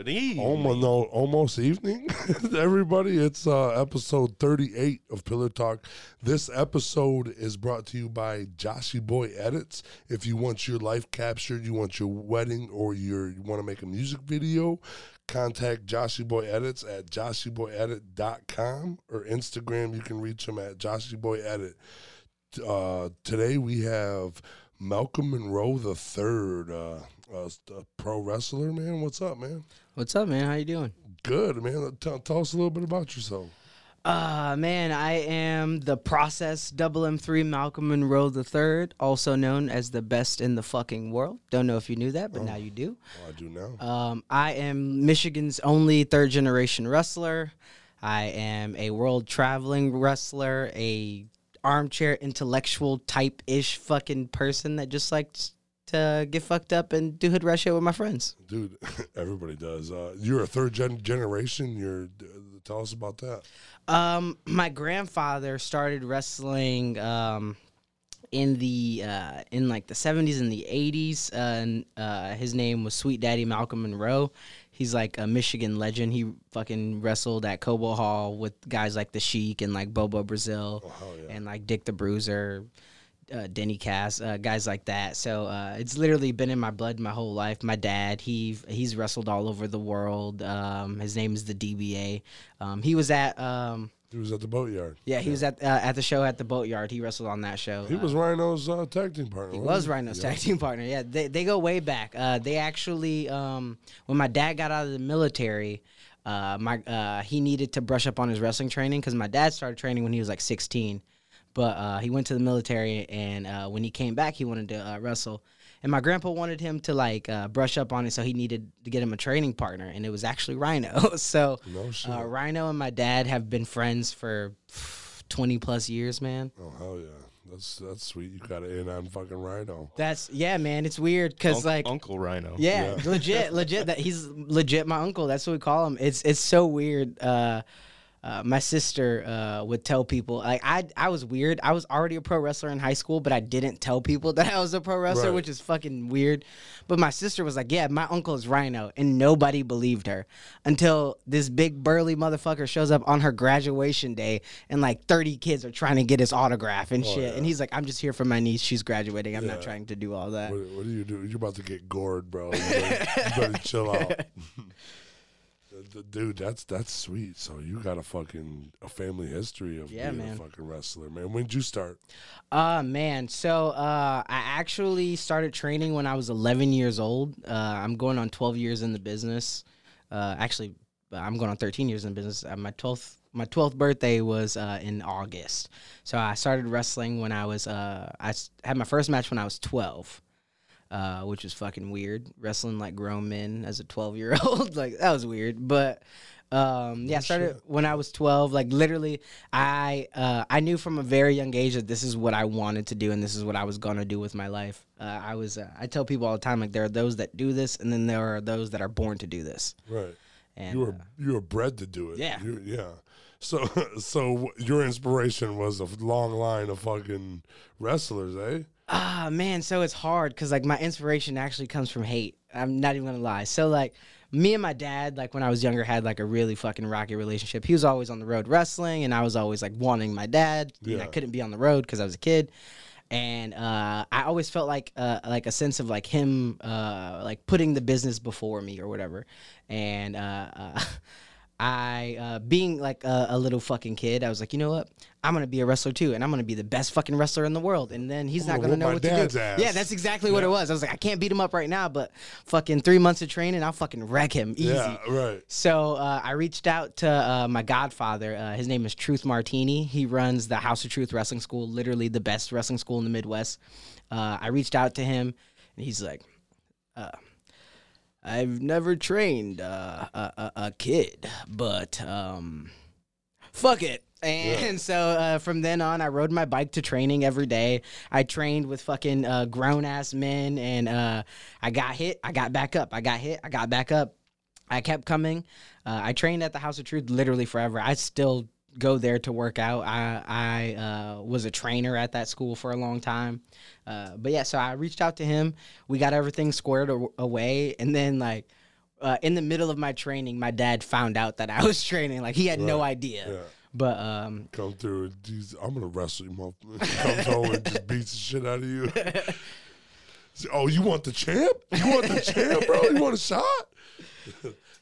Good evening. Almost almost evening, everybody. It's uh, episode thirty-eight of Pillar Talk. This episode is brought to you by Joshy Boy Edits. If you want your life captured, you want your wedding, or your, you want to make a music video, contact Joshy Boy Edits at joshyboyedit.com or Instagram. You can reach him at Joshy Boy Edit. Uh, today we have Malcolm Monroe the third, uh, uh, a pro wrestler. Man, what's up, man? What's up, man? How you doing? Good, man. Tell, tell us a little bit about yourself. Uh man, I am the process double M3 Malcolm Monroe the third, also known as the best in the fucking world. Don't know if you knew that, but now you do. Oh, I do now. Um, I am Michigan's only third generation wrestler. I am a world traveling wrestler, a armchair intellectual type ish fucking person that just likes to get fucked up and do hood rush shit with my friends. Dude, everybody does. Uh, you're a third gen- generation. You're. Uh, tell us about that. Um, my grandfather started wrestling um, in the uh, in like the seventies and the eighties. Uh, and uh, his name was Sweet Daddy Malcolm Monroe. He's like a Michigan legend. He fucking wrestled at Cobo Hall with guys like the Sheik and like Bobo Brazil Oh, yeah. and like Dick the Bruiser. Uh, Denny Cass, uh, guys like that. So uh, it's literally been in my blood my whole life. My dad, he he's wrestled all over the world. Um, his name is the DBA. Um, he was at um, He was at the boatyard. yeah, he was at uh, at the show at the Boatyard. He wrestled on that show. He Uh, was Rhino's uh, tag team partner. he was Rhino's Yeah. tag team partner. Yeah, they they go way back. Uh, they actually, um, when my dad got out of the military, uh, my uh, he needed to brush up on his wrestling training because my dad started training when he was like 16, but uh, he went to the military and uh, when he came back, he wanted to uh, wrestle. And my grandpa wanted him to like uh, brush up on it, so he needed to get him a training partner, and it was actually Rhino. so No uh, Rhino and my dad have been friends for 20 plus years, man. oh hell yeah. That's that's sweet. You got it in on fucking Rhino. That's yeah, man. It's weird because Unc- like Uncle Rhino. yeah, Yeah. legit, legit. That he's legit my uncle. That's what we call him. It's it's so weird. Uh, uh, my sister uh, would tell people like I I was weird. I was already a pro wrestler in high school, but I didn't tell people that I was a pro wrestler, Right. which is fucking weird. But my sister was like, "Yeah, my uncle is Rhino," and nobody believed her until this big burly motherfucker shows up on her graduation day, and like thirty kids are trying to get his autograph and shit. Oh, yeah. And he's like, "I'm just here for my niece. She's graduating. I'm Yeah. not trying to do all that." What, what do you do? You're about to get gored, bro. You better, you better chill out. Dude, that's that's sweet. So you got a fucking a family history of Yeah, being man. a fucking wrestler, man. When did you start? Uh man, so uh I actually started training when I was 11 years old. Uh I'm going on 12 years in the business. Uh actually uh, I'm going on 13 years in business. Uh, my 12th my 12th birthday was uh in August. So I started wrestling when I was uh I had my first match when I was 12. Uh, which was fucking weird. Wrestling like grown men as a 12 year old, like that was weird. But um, yeah, I started when I was 12. Like literally, I uh, I knew from a very young age that this is what I wanted to do and this is what I was gonna do with my life. Uh, I was uh, I tell people all the time like there are those that do this and then there are those that are born to do this. Right. And You were uh, you were bred to do it. Yeah. You- yeah. So so your inspiration was a long line of fucking wrestlers, eh? Ah man, so it's hard because like my inspiration actually comes from hate. I'm not even gonna lie. So like me and my dad, like when I was younger, had like a really fucking rocky relationship. He was always on the road wrestling, and I was always like wanting my dad. And I couldn't be on the road because I was a kid. And uh, I always felt like uh, like a sense of like him uh, like putting the business before me or whatever. And uh, uh, I, uh, being like a, a little fucking kid, I was like, you know what? I'm gonna be a wrestler too, and I'm gonna be the best fucking wrestler in the world. And then he's not gonna gonna know what to do. ass. Yeah, that's exactly what it was. I was like, I can't beat him up right now, but fucking three months of training, I'll fucking wreck him easy. Yeah, right. So uh, I reached out to uh, my godfather. Uh, his name is Truth Martini. He runs the House of Truth Wrestling School, literally the best wrestling school in the Midwest. Uh, I reached out to him, and he's like, uh, "I've never trained uh, a, a, a kid, but um, fuck it." And so uh, from then on, I rode my bike to training every day. I trained with fucking uh, grown ass men, and uh, I got hit, I got back up. I got hit, I got back up. I kept coming. Uh, I trained at the House of Truth literally forever. I still go there to work out. I I uh, was a trainer at that school for a long time. Uh, but yeah, so I reached out to him. We got everything squared a- away, and then like uh, in the middle of my training, my dad found out that I was training. Like he had no idea. Yeah. But um, Come through and he's, I'm gonna wrestle you, motherfucker. Comes home and just beats the shit out of you. oh, you want the champ? You want the champ, bro? You want a shot?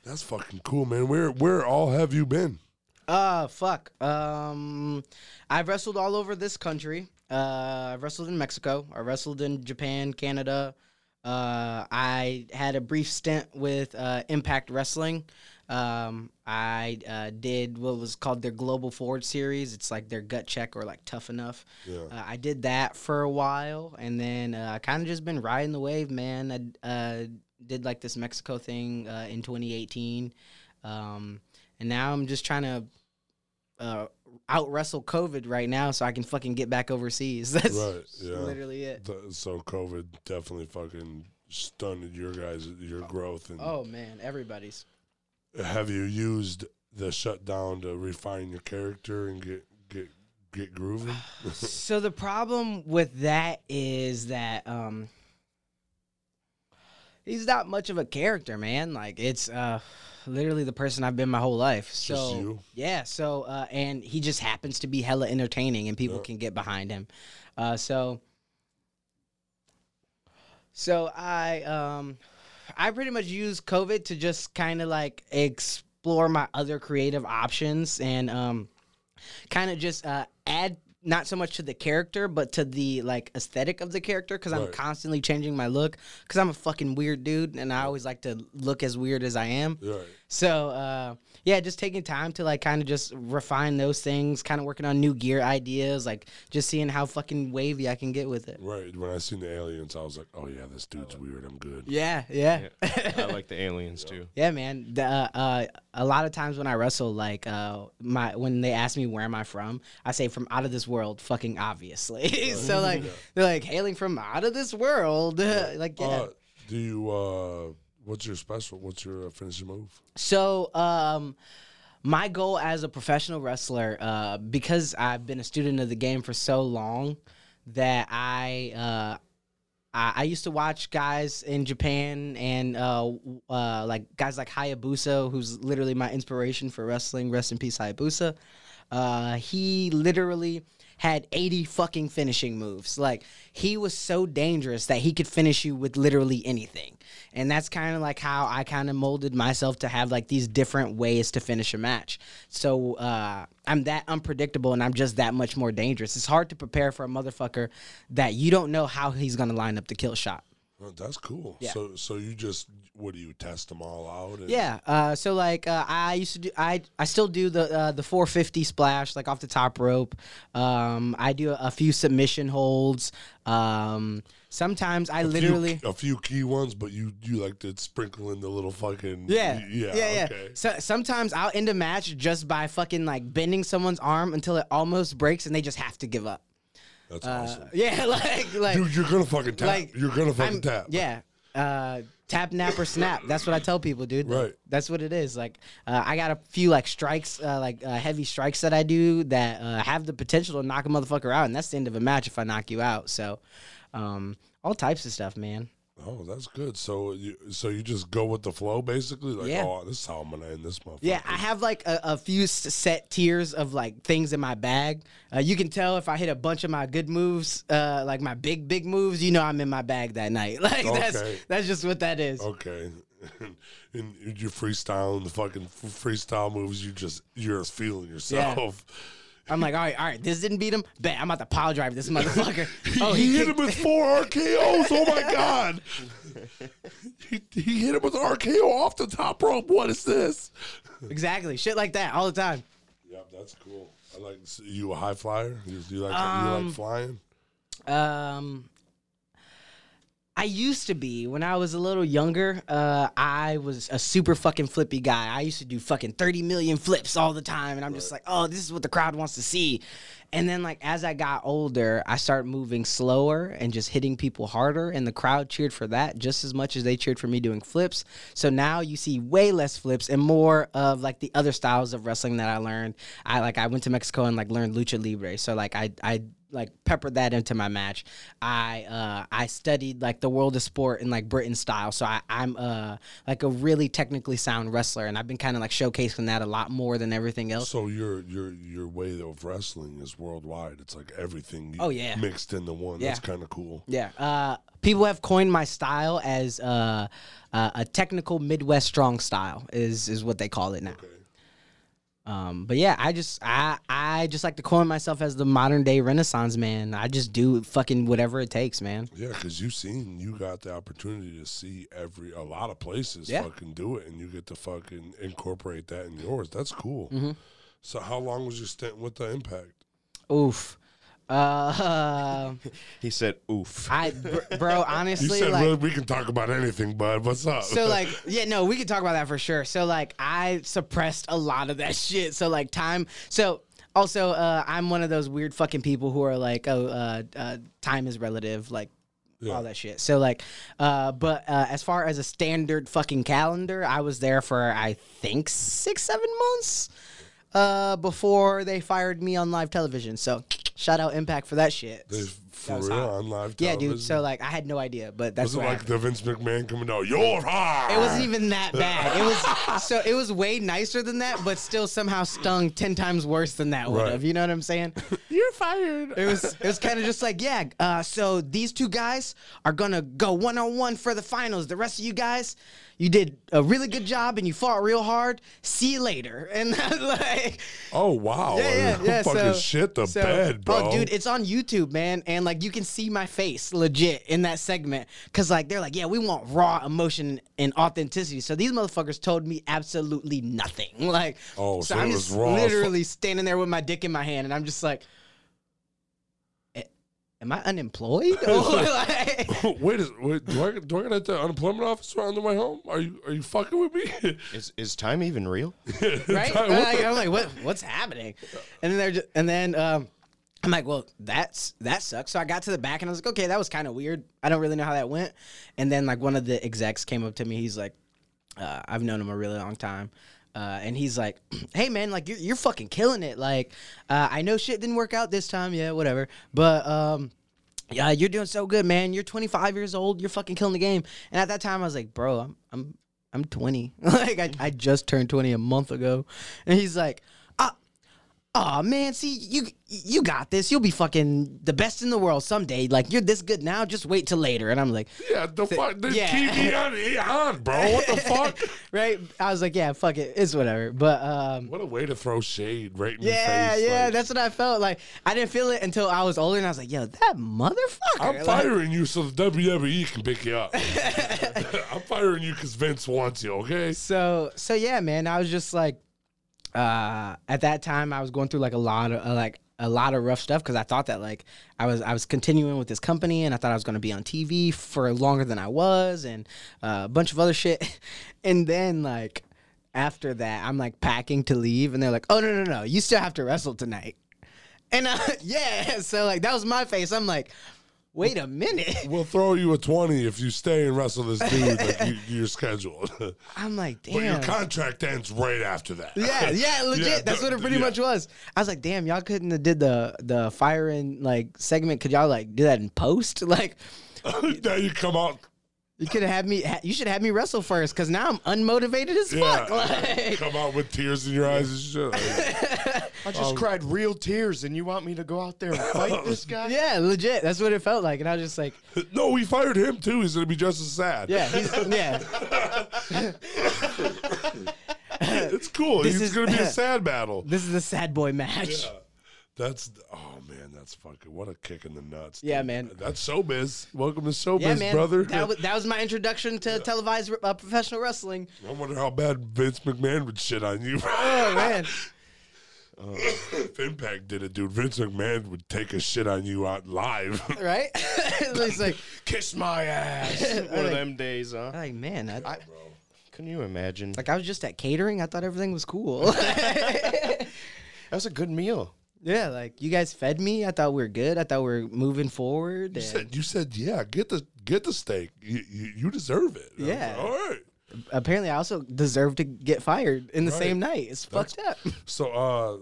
That's fucking cool, man. Where where all have you been? Uh, fuck. Um, I've wrestled all over this country. Uh, I've wrestled in Mexico. I wrestled in Japan, Canada. Uh, I had a brief stint with uh, Impact Wrestling. Um, I uh, did what was called their Global Forward Series. It's like their gut check or like tough enough. Yeah. Uh, I did that for a while, and then uh, I kind of just been riding the wave, man. I uh, did like this Mexico thing uh, in 2018, um, and now I'm just trying to uh, out wrestle COVID right now, so I can fucking get back overseas. That's Right, yeah. literally it. Th- So COVID definitely fucking stunted your guys your growth and Oh man, everybody's. have you used the shutdown to refine your character and get get get grooving? so the problem with that is that um he's not much of a character, man. Like it's uh literally the person I've been my whole life. So Just you? yeah, so uh and he just happens to be hella entertaining and people Yeah. can get behind him. Uh so so I um I pretty much use COVID to just kind of like explore my other creative options and um kind of just uh, add not so much to the character but to the like aesthetic of the character because i'm constantly changing my look because i'm a fucking weird dude and i always like to look as weird as i am. Right. So uh, yeah just taking time to like kind of just refine those things kind of working on new gear ideas like just seeing how fucking wavy i can get with it Right. When I seen the aliens, I was like, "Oh yeah, this dude's weird. I'm good." yeah yeah Yeah, I like the aliens too. Yeah, man. The, uh, uh, a lot of times when I wrestle, like uh, my when they ask me where am I from, I say from out of this world, fucking obviously. so like they're like hailing from out of this world, like yeah. Uh, do you? What's your special? What's your uh, finishing move? So, um, my goal as a professional wrestler, uh, because I've been a student of the game for so long, that I, uh, I, I used to watch guys in Japan and uh, uh, like guys like Hayabusa, who's literally my inspiration for wrestling. Rest in peace, Hayabusa. Uh, he literally had 80 fucking finishing moves. Like he was so dangerous that he could finish you with literally anything. And that's kind of like how I kind of molded myself to have like these different ways to finish a match. So uh, I'm that unpredictable and I'm just that much more dangerous. It's hard to prepare for a motherfucker that you don't know how he's gonna line up the kill shot. Oh, that's cool. Yeah. So, so you just what do you test them all out? Yeah. Uh, so like uh, I used to do I I still do the uh, the 450 splash like off the top rope. Um, I do a, few submission holds. Um, sometimes I A few- literally a few key ones, but you you like to sprinkle in the little fucking Yeah, yeah yeah, yeah. okay. So sometimes I'll end a match just by fucking like bending someone's arm until it almost breaks and they just have to give up. That's Uh, awesome. yeah, like like Dude, you're gonna fucking tap. like, you're gonna fucking I'm- tap. Yeah. Uh, tap, nap, or snap. That's what I tell people, dude. Right. That's what it is. Like, uh, I got a few like strikes, uh, like uh, heavy strikes that I do that uh, have the potential to knock a motherfucker out, and that's the end of a match if I knock you out. So, um, all types of stuff, man. Oh, that's good. So you so you just go with the flow, basically. Like, Yeah. oh, this is how I'm gonna end this motherfucker. Yeah, I have like a, a few set tiers of like things in my bag. Uh, you can tell if I hit a bunch of my good moves, uh, like my big big moves. You know, I'm in my bag that night. Like that's Okay. that's just what that is. Okay. and you freestyle the fucking freestyle moves. You just you're feeling yourself. I'm like, all right, all right, this didn't beat him. Bet I'm about to pile drive this motherfucker. Oh, he, he, hit him with four RKOs. Oh my god. he, he hit him with an RKO off the top rope. What is this? exactly shit like that all the time. Yep, that's cool. I like you a high flyer. You, you like you Um, like flying. Um, I used to be when I was a little younger. Uh, I was a super fucking flippy guy. I used to do fucking thirty million flips all the time, and I'm just like, oh, this is what the crowd wants to see. And then like as I got older, I started moving slower and just hitting people harder, and the crowd cheered for that just as much as they cheered for me doing flips. So now you see way less flips and more of like the other styles of wrestling that I learned. I like I went to Mexico and like learned lucha libre. So like I I like peppered that into my match. I uh, I studied like the world of sport in like Britain style, so I, I'm uh, like a really technically sound wrestler, and I've been kind of like showcasing that a lot more than everything else. So your your your way of wrestling is worldwide. It's like everything. Oh, yeah. mixed into one. That's Yeah. kind of cool. Yeah. Uh, people have coined my style as uh, uh, a technical Midwest strong style is is what they call it now. Um, but yeah, I just I I just like to coin myself as the modern day Renaissance man. I just do fucking whatever it takes, man. Yeah, because you've seen you got the opportunity to see every a lot of places Yeah. fucking do it, and you get to fucking incorporate that in yours. That's cool. Mm-hmm. So how long was your stint with the Impact? Oof. Uh, He said, "Oof." I br- bro, You honestly, said like we can talk about anything, bud. What's up? so like yeah no we can talk about that for sure so like i suppressed a lot of that shit so like time so also uh i'm one of those weird fucking people who are like oh uh, uh time is relative like Yeah. all that shit so like uh but uh as far as a standard fucking calendar i was there for i think six seven months uh before they fired me on live television. So shout out impact for that shit. They- for real hot. on live yeah television? dude so like i had no idea but that's was it what like happened. the Vince McMahon coming out? You're high. It wasn't even that bad. It was so it was way nicer than that, but still somehow stung ten times worse than that would Right. have. You know what I'm saying? You're fired. It was it was kind of just like yeah. Uh, so these two guys are gonna go one on one for the finals. The rest of you guys, you did a really good job and you fought real hard. See you later. And that's like Oh wow. yeah, yeah, yeah. fucking so, shit the so- bed, bro. Oh, dude, it's on YouTube, man, and like you can see my face legit in that segment because like they're like, yeah, we want raw emotion and authenticity. So these motherfuckers told me absolutely nothing. Like, Oh, so I'm it was just raw literally standing there with my dick in my hand, and I'm just like. "Eh, Am I unemployed? Or, like- wait, is, wait, do I do I get at the unemployment office on the way home? Are you are you fucking with me? Is is time even real? right? What I'm like, I'm like, what what's happening? And then they're just, and then um, I'm like, well, that's that sucks. So I got to the back and I was like, okay, that was kind of weird. I don't really know how that went. And then like one of the execs came up to me. He's like, uh, I've known him a really long time. Uh, and he's like, "Hey man, like you're, you're fucking killing it. Like, uh, I know shit didn't work out this time, yeah, whatever. But um, yeah, you're doing so good, man. You're 25 years old. You're fucking killing the game. And at that time, I was like, bro, I'm I'm I'm 20. like I, I just turned 20 a month ago. And he's like. Oh man, see you you got this. You'll be fucking the best in the world someday. Like you're this good now. Just wait till later. And I'm like, yeah, the fuck, they yeah. keep me on, on, bro. What the fuck? right? I was like, yeah, fuck it, it's whatever. But um, What a way to throw shade right in yeah, your face. yeah, like, that's what I felt like. I didn't feel it until I was older, and I was like, yo, that motherfucker. I'm Like, firing you so the WWE can pick you up. I'm firing you because Vince wants you. Okay. so so yeah man i was just like uh at that time i was going through like a lot of uh, like a lot of rough stuff because i thought that like i was i was continuing with this company and i thought i was going to be on tv for longer than i was and uh, a bunch of other shit. And then like after that i'm like packing to leave and they're like oh no no no you still have to wrestle tonight. And uh, yeah so like that was my face. I'm like wait a minute We'll throw you a 20 if you stay and wrestle this dude like you, you're scheduled. i'm like damn. But your contract ends right after that. Yeah, yeah, legit. Yeah, That's what it pretty yeah. much was. I was like, damn, y'all couldn't have did the the firing like segment. Could y'all like do that in post? Like, now you come out. You could have had me. You should have me wrestle first, because now I'm unmotivated as Yeah, fuck. Like, come out with tears in your eyes and shit. Like, I just um, cried real tears, and you want me to go out there and fight this guy? yeah, legit. That's what it felt like, and I was just like, no, we fired him too. He's gonna be just as sad. yeah, he's, yeah, it's cool. This He's is- gonna be a sad battle. this is a sad boy match. Yeah. That's oh man, that's fucking what a kick in the nuts. Yeah, dude. man. That's showbiz. Welcome to showbiz, Yeah, man. brother. That was, that was my introduction to televised uh, professional wrestling. I wonder how bad Vince McMahon would shit on you. Oh man, if Impact did it, dude, Vince McMahon would take a shit on you out live. right? He's like, Kiss my ass. One of them days, huh? like man, I, I, can you imagine? like I was just at catering. I thought everything was cool. that was a good meal. Yeah, like you guys fed me. I thought we were good. I thought we were moving forward. You said, you said, yeah, get the get the steak. You you, you deserve it. And Yeah. like, All right. apparently, I also deserve to get fired in the Right. same night. It's fucked up. So uh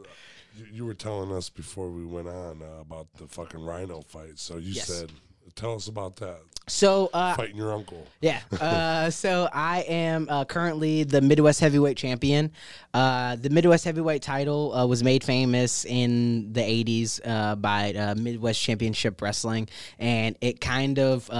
You, you were telling us before we went on uh, about the fucking Rhino fight. So you Yes. said, tell us about that So uh, fighting your uncle. Yeah. Uh, so I am uh, currently the Midwest Heavyweight Champion. Uh, the Midwest Heavyweight title uh, was made famous in the 80s uh, by uh, Midwest Championship Wrestling. And it kind of.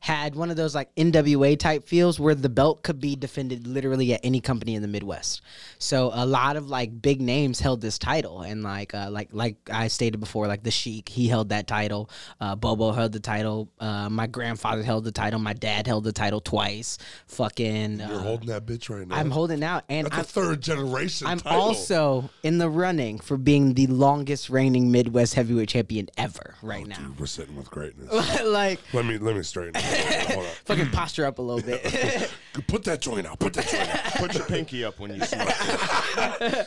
Had one of those like NWA type feels where the belt could be defended literally at any company in the Midwest. So a lot of like big names held this title, and like uh, like like I stated before, like the Sheik, he held that title. Uh, Bobo held the title. Uh, my grandfather held the title. My dad held the title twice. Fucking, You're uh, holding that bitch right now. I'm holding out, and That's I'm, a third generation I'm title. also in the running for being the longest reigning Midwest heavyweight champion ever right now. Dude, we're sitting with greatness. like let me let me straighten. It. Hold on. fucking posture up a little bit. Put that joint out. Put that joint out. Put your pinky up when you smoke.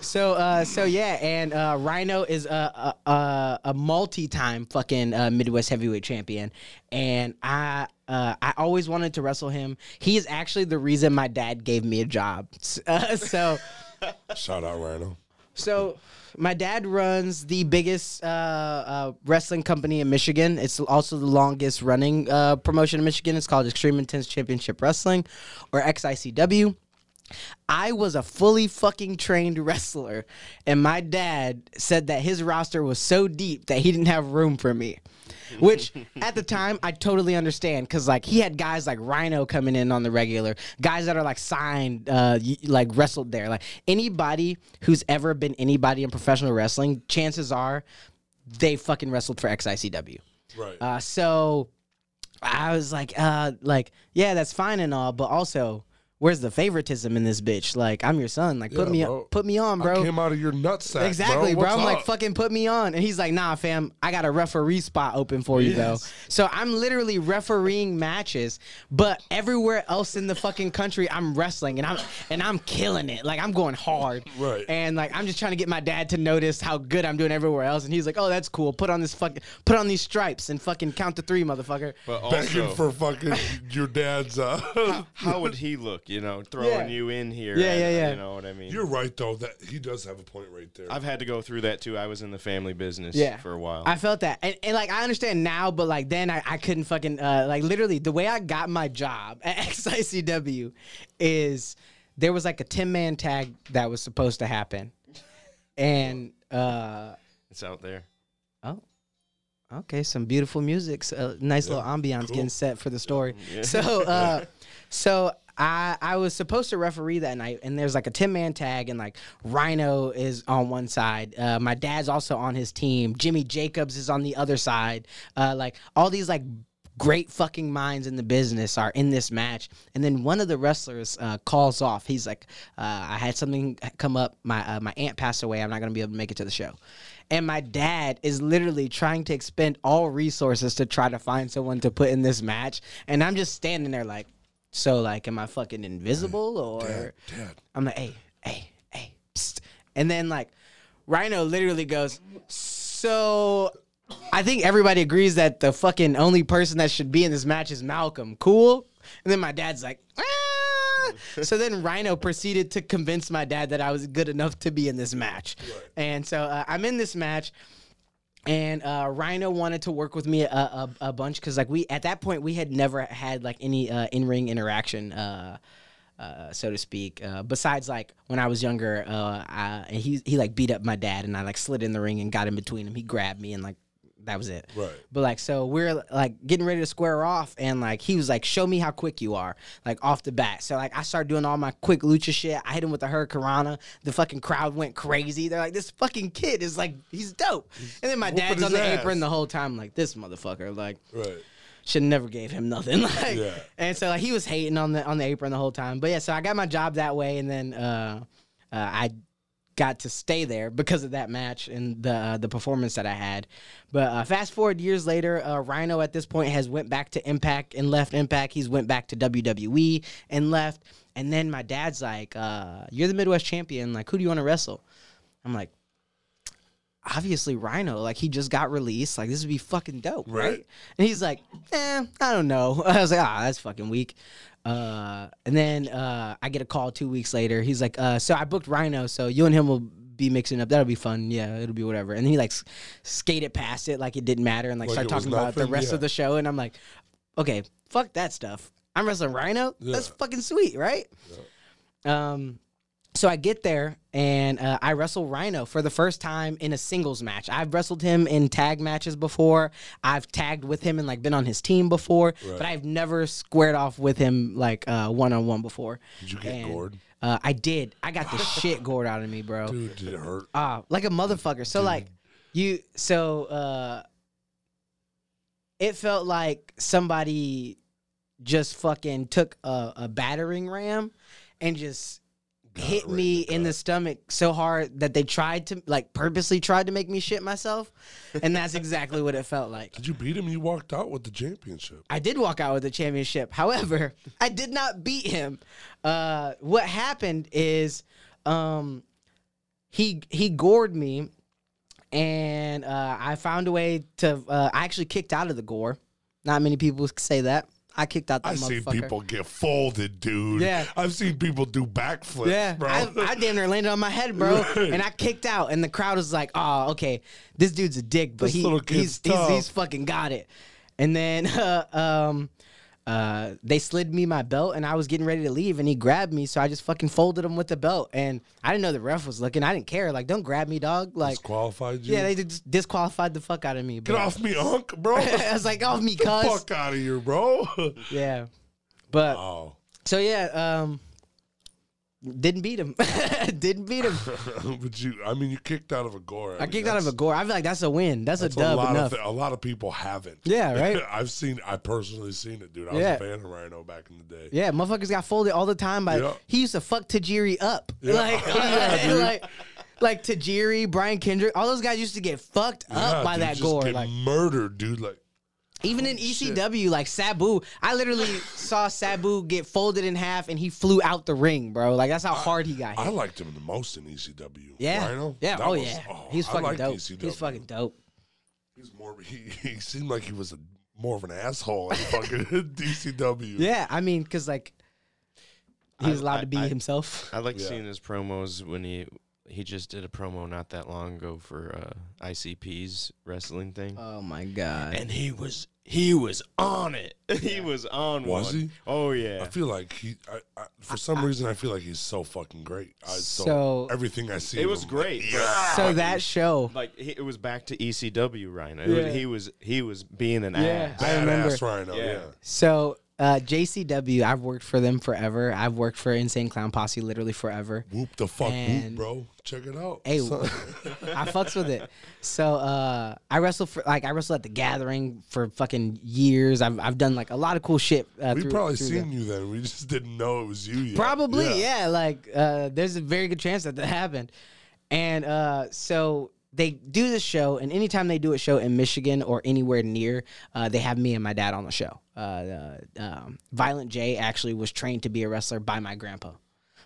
So, uh, so yeah, and uh, Rhino is a a, a, a multi-time fucking uh, Midwest heavyweight champion, and I uh, I always wanted to wrestle him. He is actually the reason my dad gave me a job. Uh, so. Shout out Rhino. So, my dad runs the biggest uh, uh, wrestling company in Michigan. It's also the longest running uh, promotion in Michigan. It's called Extreme Intense Championship Wrestling, or XICW. I was a fully fucking trained wrestler, and my dad said that his roster was so deep that he didn't have room for me. Which at the time I totally understand because like he had guys like Rhino coming in on the regular, guys that are like signed, uh, like wrestled there. Like anybody who's ever been anybody in professional wrestling, chances are they fucking wrestled for XICW. Right. Uh, so I was like, uh, like, yeah, that's fine and all, but also, where's the favoritism in this bitch? Like, I'm your son. Like, put Yeah, me, bro. put me on, I bro. came out of your nutsack. Exactly, bro. What's I'm like, fucking put me on. And he's like, nah, fam, I got a referee spot open for you, though. So I'm literally refereeing matches, but everywhere else in the fucking country, I'm wrestling and I'm and I'm killing it. Like I'm going hard. Right. And like I'm just trying to get my dad to notice how good I'm doing everywhere else. And he's like, oh, that's cool. Put on this fucking put on these stripes and fucking count to three, motherfucker. But Begging for fucking your dad's. Uh, how would he look? You know, throwing Yeah. you in here. Yeah, and, yeah, yeah. You know what I mean? you're right though. That he does have a point right there. I've had to go through that too. I was in the family business yeah. for a while. I felt that. And, and like I understand now, but like then I, I couldn't fucking uh like literally the way I got my job at XICW is there was like a 10 man tag that was supposed to happen. And uh it's out there. oh okay, some beautiful music. So, uh, nice little ambiance cool. getting set for the story. Yeah. So uh so I I was supposed to referee that night, and there's like a ten man tag, and like Rhino is on one side. Uh, my dad's also on his team. Jimmy Jacobs is on the other side. Uh, like all these like great fucking minds in the business are in this match. And then one of the wrestlers uh, calls off. He's like, uh, "I had something come up. My uh, my aunt passed away. I'm not gonna be able to make it to the show." And my dad is literally trying to expend all resources to try to find someone to put in this match. And I'm just standing there like, so like, am I fucking invisible or? Dad, Dad. I'm like, hey, hey, hey, psst. and then like, Rhino literally goes, so. I think everybody agrees that the fucking only person that should be in this match is Malcolm. Cool. And then my dad's like, ah. so then Rhino proceeded to convince my dad that I was good enough to be in this match. And so uh, I'm in this match and uh, Rhino wanted to work with me a, a, a bunch because like we at that point we had never had like any uh, in ring interaction, uh, uh, so to speak. Uh, besides like when I was younger, uh, I, and he he like beat up my dad and I like slid in the ring and got in between him. He grabbed me and like that was it. Right. But like so we're like getting ready to square off and like he was like, Show me how quick you are, like off the bat. So like I started doing all my quick lucha shit. I hit him with a hurricanrana. The fucking crowd went crazy. They're like, This fucking kid is like he's dope. And then my whooping dad's on the ass. apron the whole time, like this motherfucker. Like Right. should never gave him nothing. Like, Yeah. and so like, he was hating on the on the apron the whole time. But yeah, so I got my job that way, and then uh, uh, I got to stay there because of that match and the uh, the performance that I had. But uh, fast forward years later, uh, Rhino at this point has went back to Impact and left Impact. He's went back to WWE and left. And then my dad's like, uh, "You're the Midwest champion. Like, who do you want to wrestle?" I'm like, obviously Rhino. Like he just got released. Like this would be fucking dope, right? Right. And he's like, eh, I don't know. I was like, ah, that's fucking weak. Uh, and then uh, I get a call two weeks later. He's like, uh, so I booked Rhino, so you and him will be mixing up. That'll be fun. Yeah, it'll be whatever. And then he like skated past it like it didn't matter and like, Like started talking about the rest Yeah. of the show. And I'm like, okay, fuck that stuff. I'm wrestling Rhino. That's fucking sweet, right? Um, so I get there and uh, I wrestle Rhino for the first time in a singles match. I've wrestled him in tag matches before. I've tagged with him and like been on his team before, but I've never squared off with him like one on one before. Did you get And, gored? Uh, I did. I got the shit gored out of me, bro. Dude, did it hurt? Ah, like a motherfucker. So like you so uh it felt like somebody just fucking took a, a battering ram and just hit me in the in the stomach so hard that they tried to like purposely tried to make me shit myself and that's exactly what it felt like Did you beat him? You walked out with the championship. I did walk out with the championship. However, I did not beat him. Uh, what happened is um, he he gored me, and uh, I found a way to. Uh, I actually kicked out of the gore. Not many people say that. I kicked out that I've seen people get folded, dude. Yeah. I've seen people do backflips, Yeah, bro. I, I damn near landed on my head, bro, Right. and I kicked out, and the crowd was like, "Oh, okay, this dude's a dick, but This he, he's, he's he's fucking got it." And then uh, um, uh, they slid me my belt, and I was getting ready to leave, and he grabbed me, so I just fucking folded him with the belt, and I didn't know the ref was looking. I didn't care. Like, don't grab me, dog. Like, Disqualified you? yeah, they just disqualified the fuck out of me. Get off me, Unc, bro. I was like, off me, Get cuz. fuck out of here, bro. Yeah, but oh. so yeah, um, didn't beat him. didn't beat him. but you, I mean, you kicked out of a gore. I mean, kicked out of a gore. I feel like that's a win. That's, That's a dub lot enough. Of, a lot of people haven't. Yeah, right? I've seen. I personally seen it, dude. I was a fan of Rhino back in the day. yeah, motherfuckers got folded all the time by. Yeah. He used to fuck Tajiri up. Yeah. Like, Yeah, like, like Tajiri, Brian Kendrick, all those guys used to get fucked Yeah, up by dude, that gore. get Like murdered, dude. Like even in holy shit. ECW, like Sabu, I literally saw Sabu get folded in half and he flew out the ring, bro. Like that's how hard he got Hit. I liked him the most in ECW. yeah, Rhino. yeah, That oh was- yeah, oh, he's fucking dope. ECW. He's fucking dope. He's more. He, he seemed like he was a more of an asshole in fucking ECW. Yeah, I mean, cause like he was allowed I- to be I- himself. I like Yeah. seeing his promos when he he just did a promo not that long ago for uh, ICP's wrestling thing, Oh my god. and he was he was on it. he was on. Was one. he? Oh yeah. I feel like he. I, I, for some reason, I feel like he's so fucking great. I, so, So- everything I see, It of was him, great. but- Yeah. So that show, Like he, it was back to ECW, Rhino. It Yeah. he was he was being an Yeah. ass. I remember. badass Rhino. Yeah. Yeah. So uh, JCW, I've worked for them forever. I've worked for Insane Clown Posse literally forever. Whoop the fuck And- whoop, bro. Check it out. Hey. I fucks with it. So uh, I wrestle for like I wrestled at the Gathering for fucking years. I've I've done like a lot of cool shit. Uh, we through- probably through seen you then. We just didn't know it was you yet. Probably, yeah. Like, uh, there's a very good chance that that happened. And uh, so they do this show, and anytime they do a show in Michigan or anywhere near, uh, they have me and my dad on the show. Uh, uh, um, Violent J actually was trained to be a wrestler by my grandpa.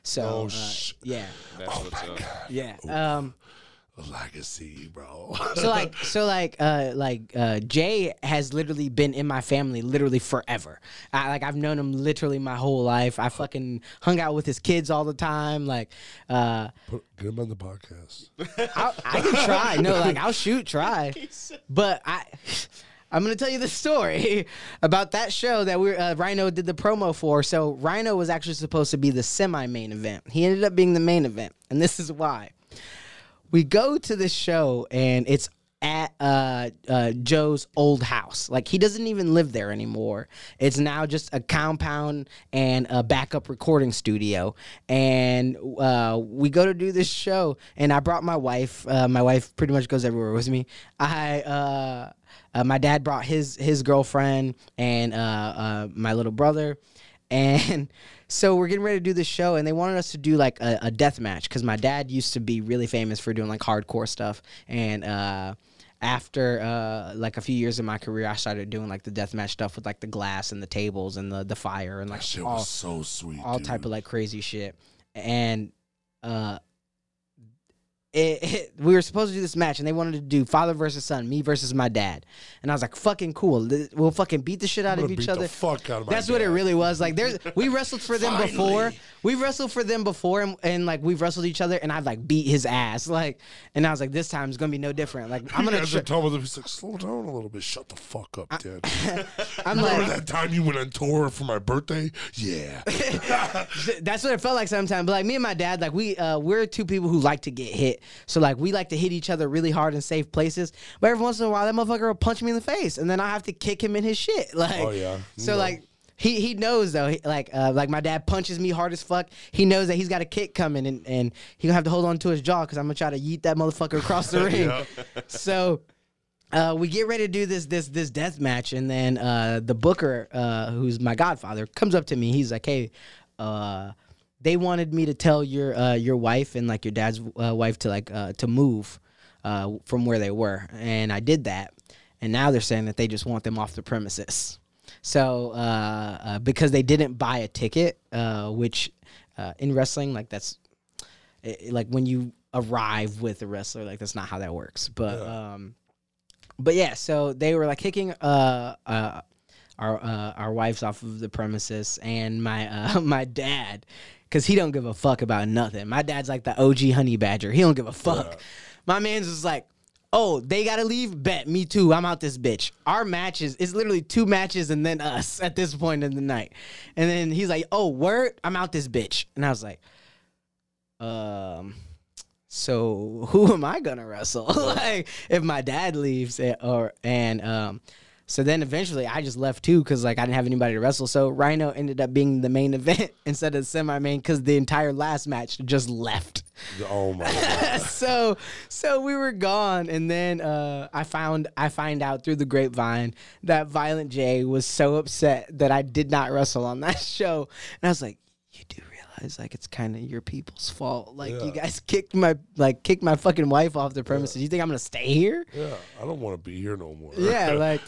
So, Oh, uh, sh- yeah, That's Oh what's my up. god. yeah. Um, Legacy, bro. so like so like uh like uh Jay has literally been in my family literally forever. I like I've known him literally my whole life. I fucking hung out with his kids all the time. Like uh Put, get him on the podcast. I, I can try. No, like I'll shoot, try. But I I'm gonna tell you the story about that show that we uh, Rhino did the promo for. So Rhino was actually supposed to be the semi-main event. He ended up being the main event, and this is why. We go to this show, and it's at uh, uh, Joe's old house. Like he doesn't even live there anymore. It's now just a compound and a backup recording studio. And uh, we go to do this show, and I brought my wife. Uh, my wife pretty much goes everywhere with me. I. Uh, uh, my dad brought his his girlfriend and my little brother, and so we're getting ready to do this show, and they wanted us to do like a, a death match because my dad used to be really famous for doing like hardcore stuff, and uh, after uh, like a few years in my career, I started doing like the death match stuff with like the glass and the tables and the the fire and like That shit all, was so sweet. all dude. type of like crazy shit, and uh, it, it- we were supposed to do this match, and they wanted to do father versus son, me versus my dad. And I was like, "Fucking cool. We'll fucking beat the shit out of each other." fuck out of That's what it really was. Like, there's we wrestled for them before. We wrestled for them before, and, and like we've wrestled each other, and I've like beat his ass. Like, and I was like, this time is gonna be no different. Like, I'm gonna. Tr- telling him, he's like, slow down a little bit. Shut the fuck up, Dad. I'm Remember like, that time you went on tour for my birthday? Yeah. That's what it felt like sometimes. But like me and my dad, like we uh, we're two people who like to get hit. So like we like to hit each other really hard in safe places. But every once in a while, that motherfucker will punch me in the face, and then I have to kick him in his shit. Like, Oh, yeah. So know. like. He, he knows though he, like uh, like my dad punches me hard as fuck. He knows that he's got a kick coming and, and he gonna have to hold on to his jaw because I'm gonna try to yeet that motherfucker across the ring. So uh, we get ready to do this this this death match, and then uh, the booker, uh, who's my godfather, comes up to me. He's like, "Hey, uh, they wanted me to tell your uh, your wife and like your dad's uh, wife to like uh, to move uh, from where they were," and I did that. And now they're saying that they just want them off the premises. So uh, uh, because they didn't buy a ticket, uh, which uh, in wrestling, like that's it, like when you arrive with a wrestler, like that's not how that works. But um, but yeah, so they were like kicking uh uh our uh, our wives off of the premises, and my uh my dad, because he don't give a fuck about nothing. My dad's like the OG honey badger. He don't give a fuck. My man's just like. Oh, they gotta leave. Bet me too. I'm out this bitch. Our matches is literally two matches and then us at this point in the night. And then he's like, "Oh, word, I'm out this bitch." And I was like, um so who am I gonna wrestle? like if my dad leaves or and um so then eventually I just left too because like I didn't have anybody to wrestle. So Rhino ended up being the main event instead of semi main because the entire last match just left. Oh my god. so so we were gone and then uh I found I find out through the grapevine that Violent J was so upset that I did not wrestle on that show. And I was like, you do realize like it's kind of your people's fault. Like you guys kicked my like kicked my fucking wife off the premises. You think I'm going to stay here? Yeah, I don't want to be here no more. yeah, like,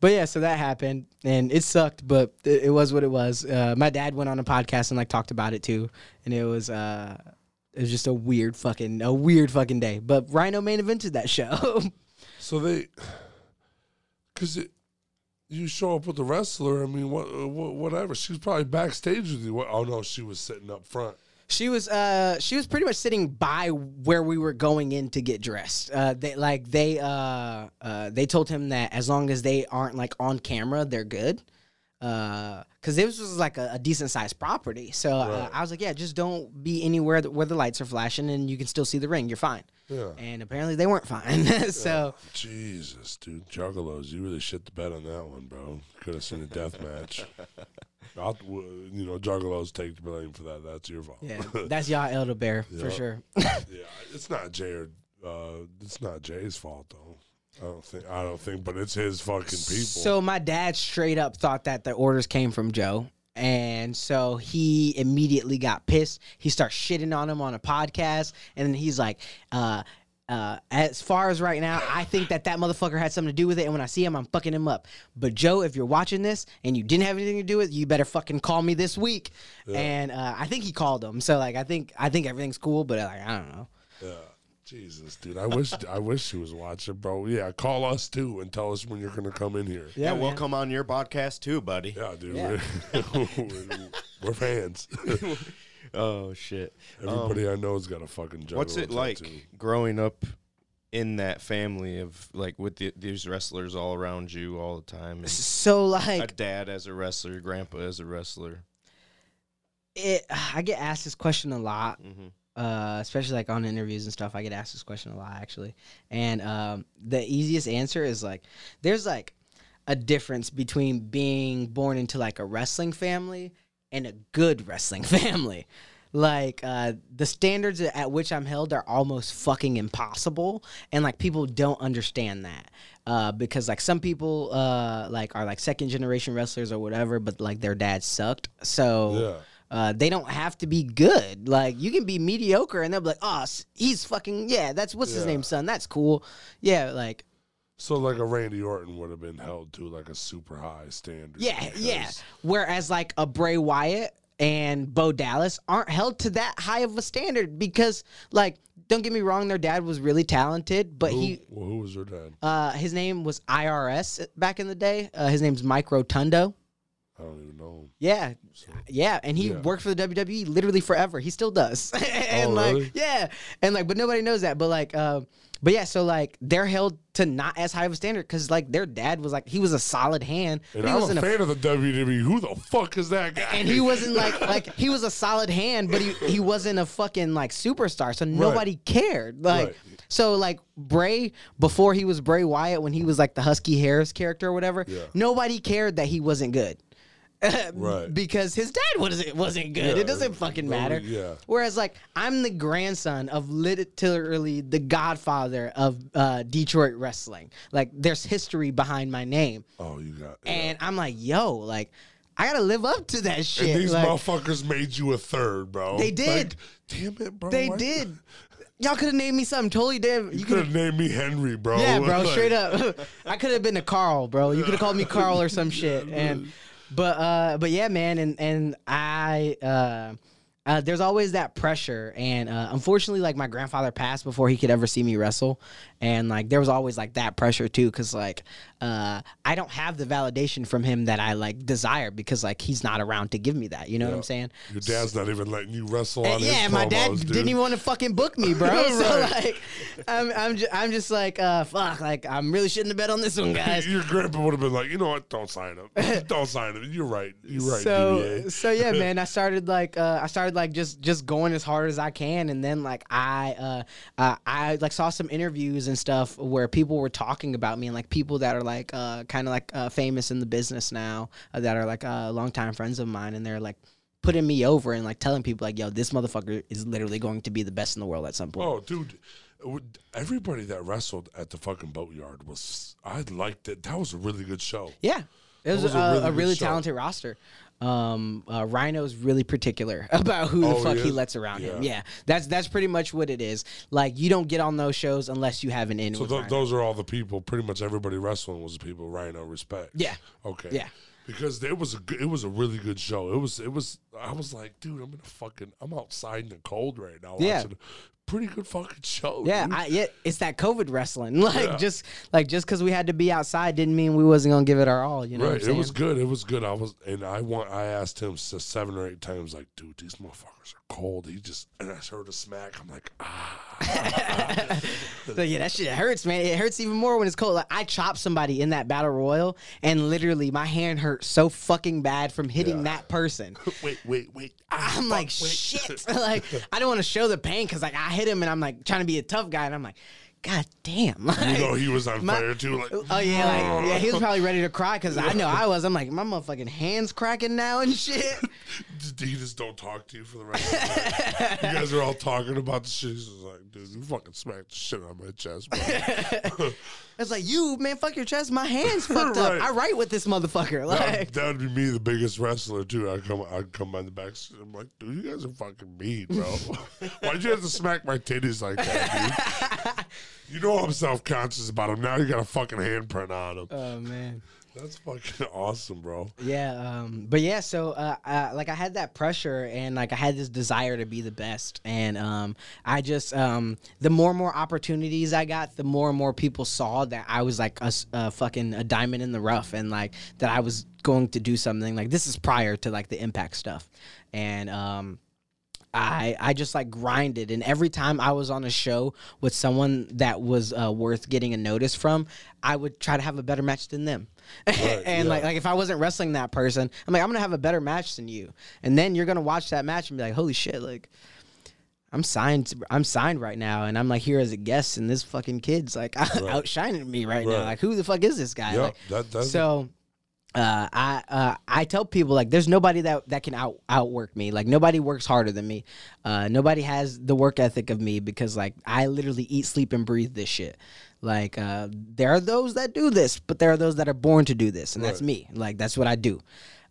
but yeah, so that happened and it sucked, but it, it was what it was. Uh, my dad went on a podcast and like talked about it too, and it was uh, it was just a weird fucking a weird fucking day. But Rhino main evented that show. So they, because you show up with the wrestler. I mean, what, what, whatever. She was probably backstage with you. Oh no, she was sitting up front. She was uh she was pretty much sitting by where we were going in to get dressed. Uh, they like they uh uh they told him that as long as they aren't like on camera, they're good. Uh, cause this was like a, a decent sized property, so uh, Right. I was like, yeah, just don't be anywhere that, where the lights are flashing and you can still see the ring. You're fine. Yeah. And apparently they weren't fine. so Jesus, dude, Juggalos, you really shit the bed on that one, bro. Could have seen a death match. I'll, you know, Juggalos take the blame for that. That's your fault. yeah, that's y'all elder bear for sure. yeah, it's not Jay or uh, it's not Jay's fault though. I don't think. I don't think, but it's his fucking people. So my dad straight up thought that the orders came from Joe. And so he immediately got pissed. He starts shitting on him on a podcast. And then he's like, uh, uh, as far as right now, I think that that motherfucker had something to do with it. And when I see him, I'm fucking him up. But Joe, if you're watching this and you didn't have anything to do with it, you better fucking call me this week. And uh, I think he called him. So like, I think I think everything's cool. But like, I don't know. yeah, Jesus, dude, I wish I wish she was watching, bro. Yeah, call us too and tell us when you're gonna come in here. Yeah, we'll man. come on your podcast too, buddy. Yeah, dude, Yeah. We're, we're fans. Oh shit. Everybody I know's got a fucking juggalo What's it like tattoo. growing up in that family of like with the, these wrestlers all around you all the time? And So a like, dad as a wrestler, grandpa as a wrestler. it, I get asked this question a lot. hmm uh, especially like on interviews and stuff. I get asked this question a lot actually, and um, the easiest answer is like, there's like a difference between being born into like a wrestling family and a good wrestling family. Like uh, the standards at which I'm held are almost fucking impossible, and like people don't understand that uh, because like some people uh, like are like second generation wrestlers or whatever, but like their dad sucked, so Yeah. uh, they don't have to be good. Like you can be mediocre, and they'll be like, "Oh, he's fucking yeah. That's what's his name, son. That's cool. Yeah, like So like a Randy Orton would have been held to like a super high standard. yeah, yeah. Whereas like a Bray Wyatt and Bo Dallas aren't held to that high of a standard because like don't get me wrong, their dad was really talented, but Who, he well, who was her dad? uh, his name was IRS back in the day. Uh, his name's Mike Rotunda. I don't even know. him. Yeah, So, yeah, and he Yeah. worked for the WWE literally forever. He still does. and Oh, like, really? yeah, and like, but nobody knows that. But like, uh, but yeah, so like, they're held to not as high of a standard because like their dad was like he was a solid hand, and he I'm a wasn't a fan of the WWE. Who the fuck is that guy? and he wasn't like like he was a solid hand, but he he wasn't a fucking like superstar, so nobody cared. Like Right. so like Bray before he was Bray Wyatt when he was like the Husky Harris character or whatever, Yeah. nobody cared that he wasn't good. Right. because his dad wasn't wasn't good. Yeah, it doesn't fucking matter. yeah. Whereas like I'm the grandson of literally the godfather of uh, Detroit wrestling. Like there's history behind my name, oh, you got. yeah. and I'm like, yo, like I gotta live up to that shit. And these like, motherfuckers made you a third, bro. They did. Like, damn it, bro. They did. Y'all could have named me something totally different. You You could could have named me Henry, bro. Yeah, bro, Like, straight up. I could have been a Carl, bro. You could have called me Carl or some shit. And but uh but yeah, man, and and I uh uh, there's always that pressure, and uh, unfortunately, like my grandfather passed before he could ever see me wrestle, and like there was always like that pressure too, because like uh, I don't have the validation from him that I like desire because like he's not around to give me that. You know what I'm saying? Your dad's not even letting you wrestle on And his yeah, my dad dude. didn't even want to fucking book me, bro. So like, I'm I'm just, I'm just like, uh, fuck, like I'm really shouldn't have bet on this one, guys. Your grandpa would have been like, you know what? Don't sign him. Don't sign him. You're right. You're right. so DBA. so yeah, man. I started like uh, I started like just just going as hard as I can, and then like I uh, uh, I like saw some interviews and stuff where people were talking about me, and like people that are like uh, kind of like uh, famous in the business now uh, that are like uh, longtime friends of mine, and they're like putting me over and like telling people like, yo, this motherfucker is literally going to be the best in the world at some point. Oh, dude. Everybody that wrestled at the fucking boatyard was, I liked it. That was a really good show. Yeah, it was, was a a, really a really talented roster. Um, uh, Rhino's really particular about who the Oh, fuck he he lets around him. Yeah. Yeah, that's that's pretty much what it is. Like you don't get on those shows unless you have an in So with th- those are all the people. Pretty much everybody wrestling was the people Rhino respect. Yeah. Okay. Yeah. Because it was a good, it was a really good show. It was it was I was like, dude, I'm in a fucking I'm outside in the cold right now Yeah. watching pretty good fucking show. yeah. I, yeah, it's that COVID wrestling. Like Yeah. just like just because we had to be outside didn't mean we wasn't gonna give it our all. You know, right. It was good. It was good. I was and I want I asked him seven or eight times like, dude, these motherfuckers are cold. He just and I heard a smack. I'm like, ah. So yeah, that shit hurts, man. It hurts even more when it's cold. Like I chopped somebody in that battle royal, and literally my hand hurt so fucking bad from hitting Yeah. that person. wait, wait, wait. I'm fuck, like wait. shit. like I don't want to show the pain because like I hit him and I'm like trying to be a tough guy and I'm like, God damn. Like, You know he was on My- fire too. Like, Oh yeah, like yeah, he was probably ready to cry because I know I was. I'm like, my motherfucking hands cracking now and shit. He just don't talk to you for the rest of the night. you guys are all talking about the shit. He's like, dude, you fucking smacked the shit on my chest, bro. It's like you, man, fuck your chest. My hands fucked up. I write with this motherfucker. That, Like, that would be me, the biggest wrestler too. I come, I come by the back. I'm like, dude, you guys are fucking mean, bro. Why'd you have to smack my titties like that, dude? You know I'm self conscious about them. Now you got a fucking handprint on them. oh man. That's fucking awesome, bro. Yeah, um, but yeah, so uh, uh, like I had that pressure and like I had this desire to be the best, and um, I just um, the more and more opportunities I got, the more and more people saw that I was like a fucking a diamond in the rough, and like that I was going to do something. Like this is prior to like the impact stuff, and um, I I just like grinded, and every time I was on a show with someone that was uh, worth getting a notice from, I would try to have a better match than them. and yeah. like like if I wasn't wrestling that person, I'm like I'm gonna have a better match than you, and then you're gonna watch that match and be like, holy shit, like. I'm signed. I'm signed right now, and I'm like here as a guest, and this fucking kid's like outshining me right, now. Like, who the fuck is this guy? Yep, Like, that- so uh, I uh, I tell people like there's nobody that that can out outwork me. Like nobody works harder than me. Uh, nobody has the work ethic of me because like I literally eat, sleep, and breathe this shit. Like uh, there are those that do this, but there are those that are born to do this, and that's me. Like that's what I do.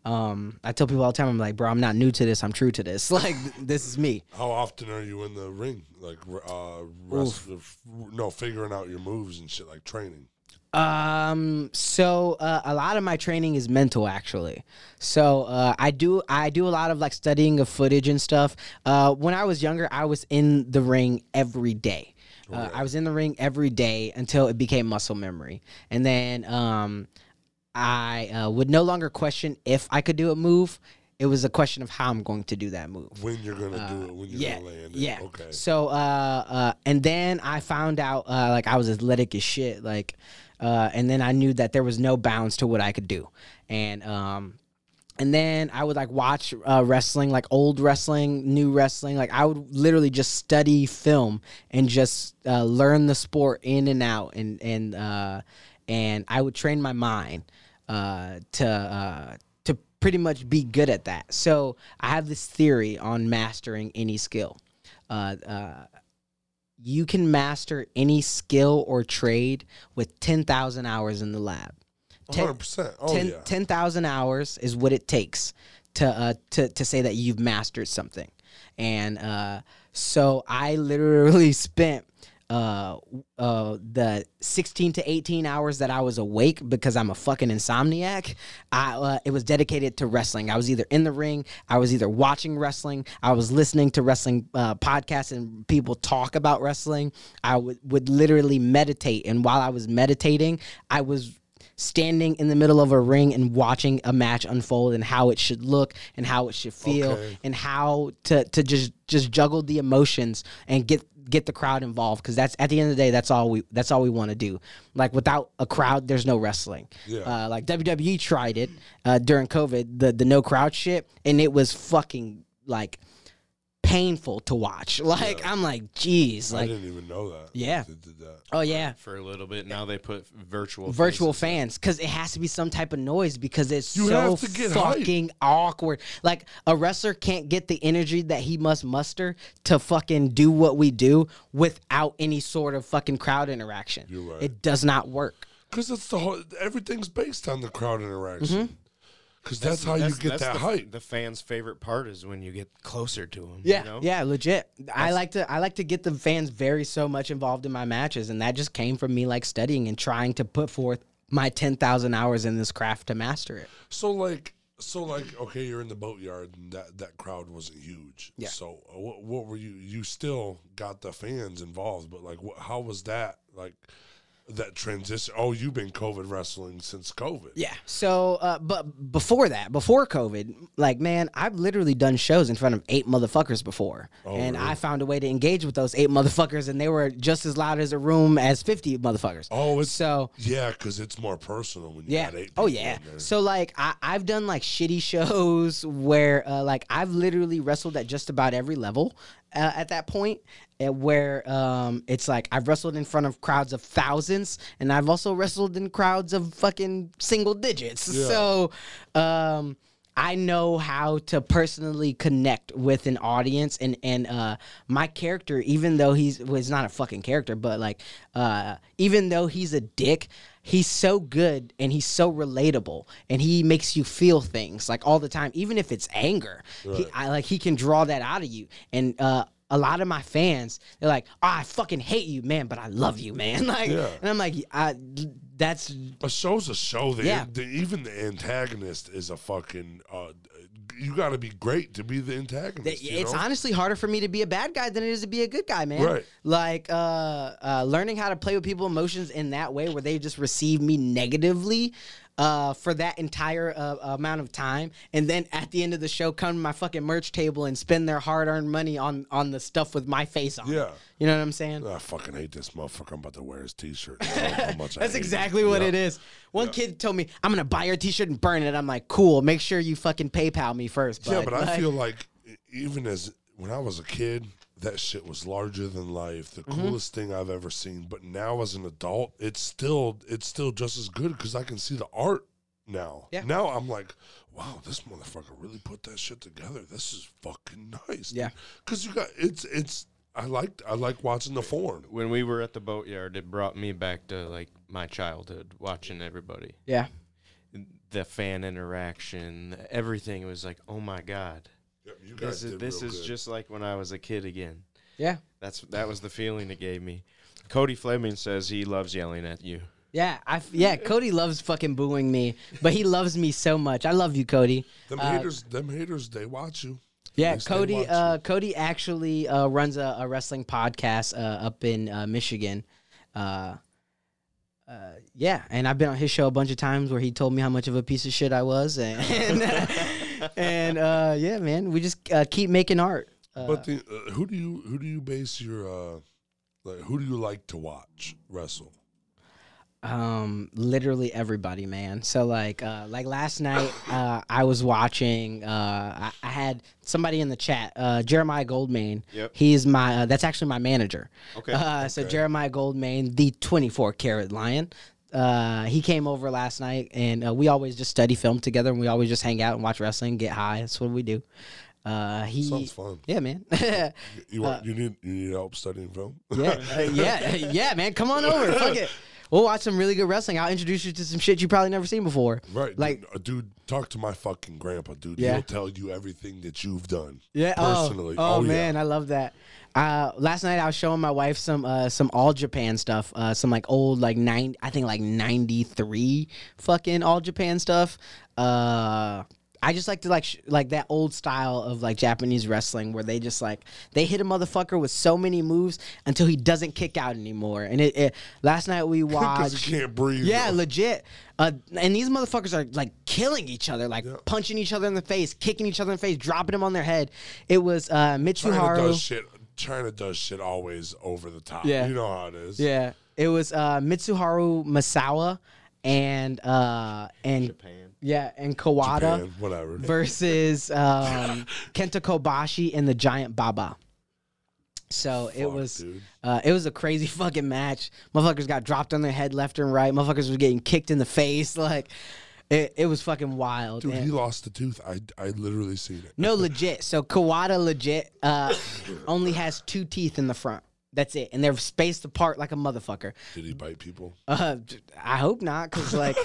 Um, I tell people all the time, I'm like, bro, I'm not new to this. I'm true to this. Like this is me. How often are you in the ring? Like, uh, rest, no, figuring out your moves and shit, like training. Um. So uh, a lot of my training is mental, actually. So uh, I do I do a lot of like studying of footage and stuff. Uh, when I was younger, I was in the ring every day. Uh, I was in the ring every day until it became muscle memory, and then um, I uh, would no longer question if I could do a move. It was a question of how I'm going to do that move. When you're gonna do it, when you're yeah, gonna land it. yeah. Okay. So, uh, uh, and then I found out, uh, like I was athletic as shit, like, uh, and then I knew that there was no bounds to what I could do, and um, and then I would like watch uh, wrestling, like old wrestling, new wrestling. Like I would literally just study film and just uh, learn the sport in and out, and and uh, and I would train my mind uh, to uh, to pretty much be good at that. So I have this theory on mastering any skill. Uh, uh, you can master any skill or trade with ten thousand hours in the lab. 10 100. percent Oh 10 yeah. 10,000 hours is what it takes to uh, to to say that you've mastered something. And uh, so I literally spent uh, uh, the 16 to 18 hours that I was awake because I'm a fucking insomniac. I uh, it was dedicated to wrestling. I was either in the ring, I was either watching wrestling, I was listening to wrestling uh, podcasts and people talk about wrestling. I would would literally meditate, and while I was meditating, I was standing in the middle of a ring and watching a match unfold and how it should look and how it should feel Okay. and how to to just just juggle the emotions and get get the crowd involved because that's at the end of the day that's all we that's all we want to do like without a crowd there's no wrestling Yeah. uh, like WWE tried it uh, during COVID the the no crowd shit and it was fucking like painful to watch like I'm like geez I didn't even know that. Yeah. They did that. oh yeah for a little bit. Now they put virtual virtual fans because it has to be some type of noise because it's You so have to get hype. fucking awkward. Like a wrestler can't get the energy that he must muster to fucking do what we do without any sort of fucking crowd interaction. You're right. It does not work. Because it's the whole. Everything's based on the crowd interaction. Mm-hmm. Because that's, how you get that the, hype. The fans' favorite part is when you get closer to them. Yeah, you know? yeah, legit. I like to I like to get the fans very so much involved in my matches, and that just came from me like studying and trying to put forth my ten thousand hours in this craft to master it. So like, so like, okay, you're in the boatyard, and that that crowd wasn't huge. Yeah. So uh, what what were you? You still got the fans involved, but like, what, how was that like? That transition. Oh, you've been COVID wrestling since COVID. Yeah. So, uh, but before that, before COVID, like, man, I've literally done shows in front of eight motherfuckers before. and really? I found a way to engage with those eight motherfuckers, and they were just as loud as a room as 50 motherfuckers. Oh, it's So, yeah, because it's more personal when you yeah. got eight. Oh yeah. So like I, I've done like shitty shows where uh, like I've literally wrestled at just about every level uh, at that point, uh, where um, it's like I've wrestled in front of crowds of thousands, and I've also wrestled in crowds of fucking single digits. Yeah. So. Um, I know how to personally connect with an audience and and uh my character even though he's well, not a fucking character but like uh even though he's a dick he's so good and he's so relatable and he makes you feel things like all the time even if it's anger he, I like he can draw that out of you and uh a lot of my fans, they're like, oh, I fucking hate you, man, but I love you, man. Like, Yeah. and I'm like, I, that's A show's a show. The, Yeah. the even the antagonist is a fucking. Uh, you got to be great to be the antagonist. you it's know? honestly harder for me to be a bad guy than it is to be a good guy, man. Right. Like uh, uh, learning how to play with people's emotions in that way, where they just receive me negatively. Uh, for that entire uh, amount of time, and then at the end of the show, come to my fucking merch table and spend their hard-earned money on on the stuff with my face on. it. Yeah. you know what I'm saying? I fucking hate this motherfucker. I'm about to wear his T-shirt. How much I That's exactly him. what Yeah. it is. One kid told me, "I'm gonna buy your T-shirt and burn it." I'm like, "Cool. Make sure you fucking PayPal me first. Yeah, bud." but I feel like even as when I was a kid, that shit was larger than life, the Mm-hmm. coolest thing I've ever seen. But now as an adult, it's still it's still just as good because I can see the art now. Yeah. Now I'm like, wow, this motherfucker really put that shit together. This is fucking nice. Yeah. because you got it's it's. I like I like watching the form. When we were at the boatyard, it brought me back to like my childhood, watching everybody, yeah, the fan interaction, everything. It was like, oh my god, you guys this is this is good. just like when I was a kid again. yeah. That's that was the feeling it gave me. Cody Fleming says he loves yelling at you. Yeah, I f- yeah. Cody loves fucking booing me, but he loves me so much. I love you, Cody. Them haters, them haters, they watch you. Yeah, Cody. watch Uh, Cody actually uh, runs a, a wrestling podcast uh, up in uh, Michigan. Uh, uh, yeah, and I've been on his show a bunch of times where he told me how much of a piece of shit I was, and and uh, yeah, man, we just uh, keep making art. Uh, But the, uh, who do you who do you base your uh, like who do you like to watch wrestle? um literally everybody man so like uh like last night uh i was watching uh i, I had somebody in the chat uh jeremiah goldmain Yep. he's my uh, that's actually my manager Okay. uh so jeremiah goldmain the 24 karat lion uh he came over last night and uh, we always just study film together and we always just hang out and watch wrestling get high that's what we do uh he Sounds fun. yeah man You want you need you need help studying film? yeah, uh, yeah, yeah, man. Come on over. Fuck it. We'll watch some really good wrestling. I'll introduce you to some shit you probably never seen before. Right, Like- dude, uh, dude, talk to my fucking grandpa, dude. Yeah. He'll tell you everything that you've done. Yeah. personally. Oh, oh, yeah. man, I love that. Uh, last night I was showing my wife some uh, some all Japan stuff, uh, some like old like nine, I think like ninety three fucking all Japan stuff. Uh, I just like to like sh- like that old style of like Japanese wrestling where they just like they hit a motherfucker with so many moves until he doesn't kick out anymore. And it, it last night we watched. can't breathe. Yeah, bro. legit. Uh, and these motherfuckers are like killing each other, like Yeah. punching each other in the face, kicking each other in the face, dropping them on their head. It was uh, China Mitsuharu. does shit. China does shit always over the top. Yeah. you know how it is. Yeah, it was uh, Mitsuharu Misawa and uh, and Japan. Yeah, and Kawada Japan, whatever. versus um, Kenta Kobashi and the Giant Baba. So it Fuck, was dude. uh, it was a crazy fucking match. Motherfuckers got dropped on their head left and right. Motherfuckers were getting kicked in the face. Like it, it was fucking wild. Dude, And- he lost a tooth. I I literally seen it. no, legit. So Kawada legit uh, only has two teeth in the front. That's it, and they're spaced apart like a motherfucker. Did he bite people? Uh, I hope not, cause like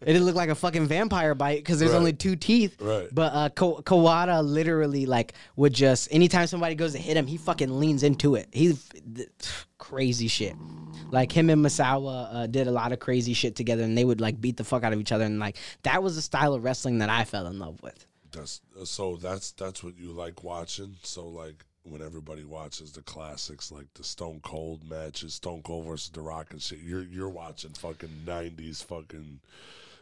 it didn't look like a fucking vampire bite, cause there's Right. only two teeth. Right. But uh, Ka- Kawada literally like would just anytime somebody goes to hit him, he fucking leans into it. He th- crazy shit. Like him and Misawa uh, did a lot of crazy shit together, and they would like beat the fuck out of each other, and like that was the style of wrestling that I fell in love with. That's so. That's that's what you like watching. So like when everybody watches the classics, like the Stone Cold matches, Stone Cold versus The Rock and shit. You're you're watching fucking nineties fucking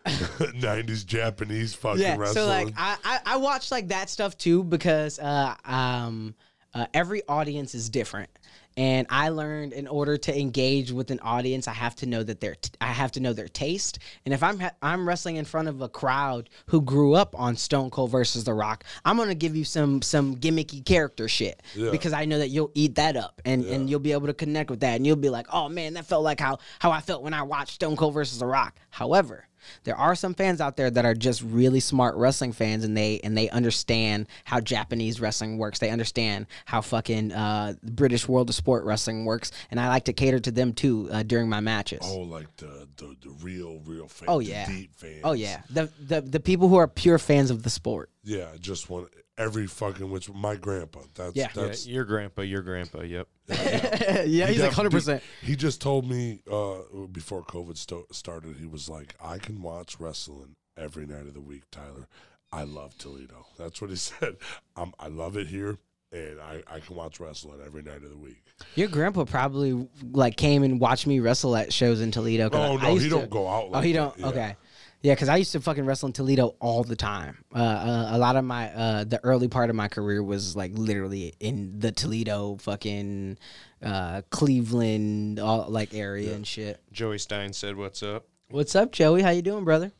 nineties Japanese fucking yeah wrestling. so like I, I i watch like that stuff too because uh um uh, every audience is different and i learned in order to engage with an audience i have to know that their t- i have to know their taste. And if i'm ha- i'm wrestling in front of a crowd who grew up on stone cold versus the rock i'm gonna give you some some gimmicky character shit Yeah. because i know that you'll eat that up and and you'll be able to connect with that. And you'll be like oh man that felt like how how i felt when i watched stone cold versus the rock. However there are some fans out there that are just really smart wrestling fans and they and they understand how Japanese wrestling works. They understand how fucking uh, British World of Sport wrestling works, and I like to cater to them too uh, during my matches. oh, like the the, the real real fans. Oh, the yeah. deep fans. Oh yeah, the, the the people who are pure fans of the sport. yeah. Just one every fucking which my grandpa. That's Yeah. Yeah, your grandpa, your grandpa. Yep. yeah, He he's like hundred percent. He just told me uh, before COVID sto- started, he was like, I can watch wrestling every night of the week, Tyler. I love Toledo. That's what he said. Um, I love it here, and I, I can watch wrestling every night of the week. Your grandpa probably like came and watched me wrestle at shows in Toledo. Oh, I no, he to- don't go out Oh, he that, don't. yeah. Okay. Yeah, because I used to fucking wrestle in Toledo all the time. Uh, uh, a lot of my uh, the early part of my career was like literally in the Toledo, fucking uh, Cleveland, all like area and shit. Joey Stein said, "What's up?" What's up, Joey? How you doing, brother?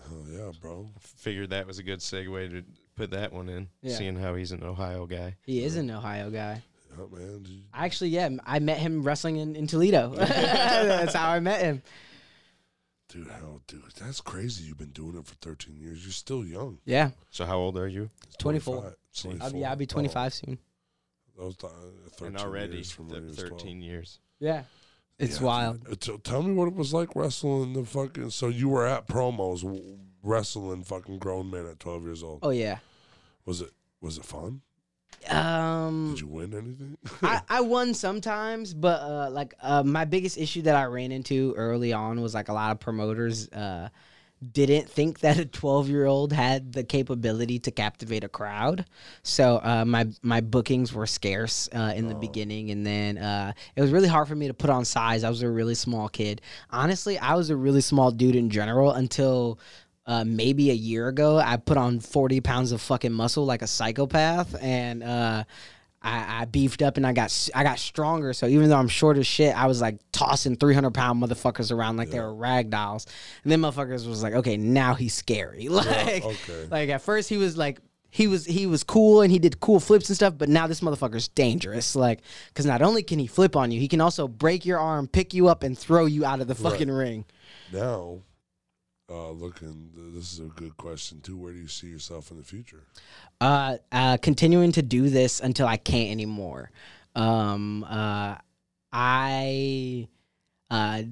Oh, yeah, bro. Figured that was a good segue to put that one in, Yeah. seeing how he's an Ohio guy. He is an Ohio guy. Yeah, man. I Actually, yeah, I met him wrestling in, in Toledo. That's how I met him. Dude, hell, dude, that's crazy. You've been doing it for 13 years. You're still young. Yeah, So how old are you? 24. 25, See, I'll, 24. yeah, I'll be Oh, 25 soon. that was the, uh, 13 And already years from when th- he was 12. 13 years. Yeah, it's Yeah, wild. dude. Uh, t- tell me what it was like wrestling the fucking. So you were at promos wrestling fucking grown men at 12 years old. Oh yeah. Was it was it fun? Um, Did you win anything? I, I won sometimes, but uh, like uh, my biggest issue that I ran into early on was like a lot of promoters uh, didn't think that a 12 year old had the capability to captivate a crowd. So uh, my my bookings were scarce uh, in the beginning, and then uh, it was really hard for me to put on size. I was a really small kid. Honestly, I was a really small dude in general until. Uh, maybe a year ago, I put on 40 pounds of fucking muscle like a psychopath, and uh, I, I beefed up and I got I got stronger. So even though I'm short as shit, I was like tossing 300 pound motherfuckers around like they were rag dolls. And then motherfuckers was like, okay, now he's scary. Like, okay. like at first he was like. He was he was cool and he did cool flips and stuff, but now this motherfucker's dangerous. Like, because not only can he flip on you, he can also break your arm, pick you up, and throw you out of the fucking ring. now, uh, looking, this is a good question too. Where do you see yourself in the future? uh, uh, continuing to do this until I can't anymore. Um, uh, I, uh,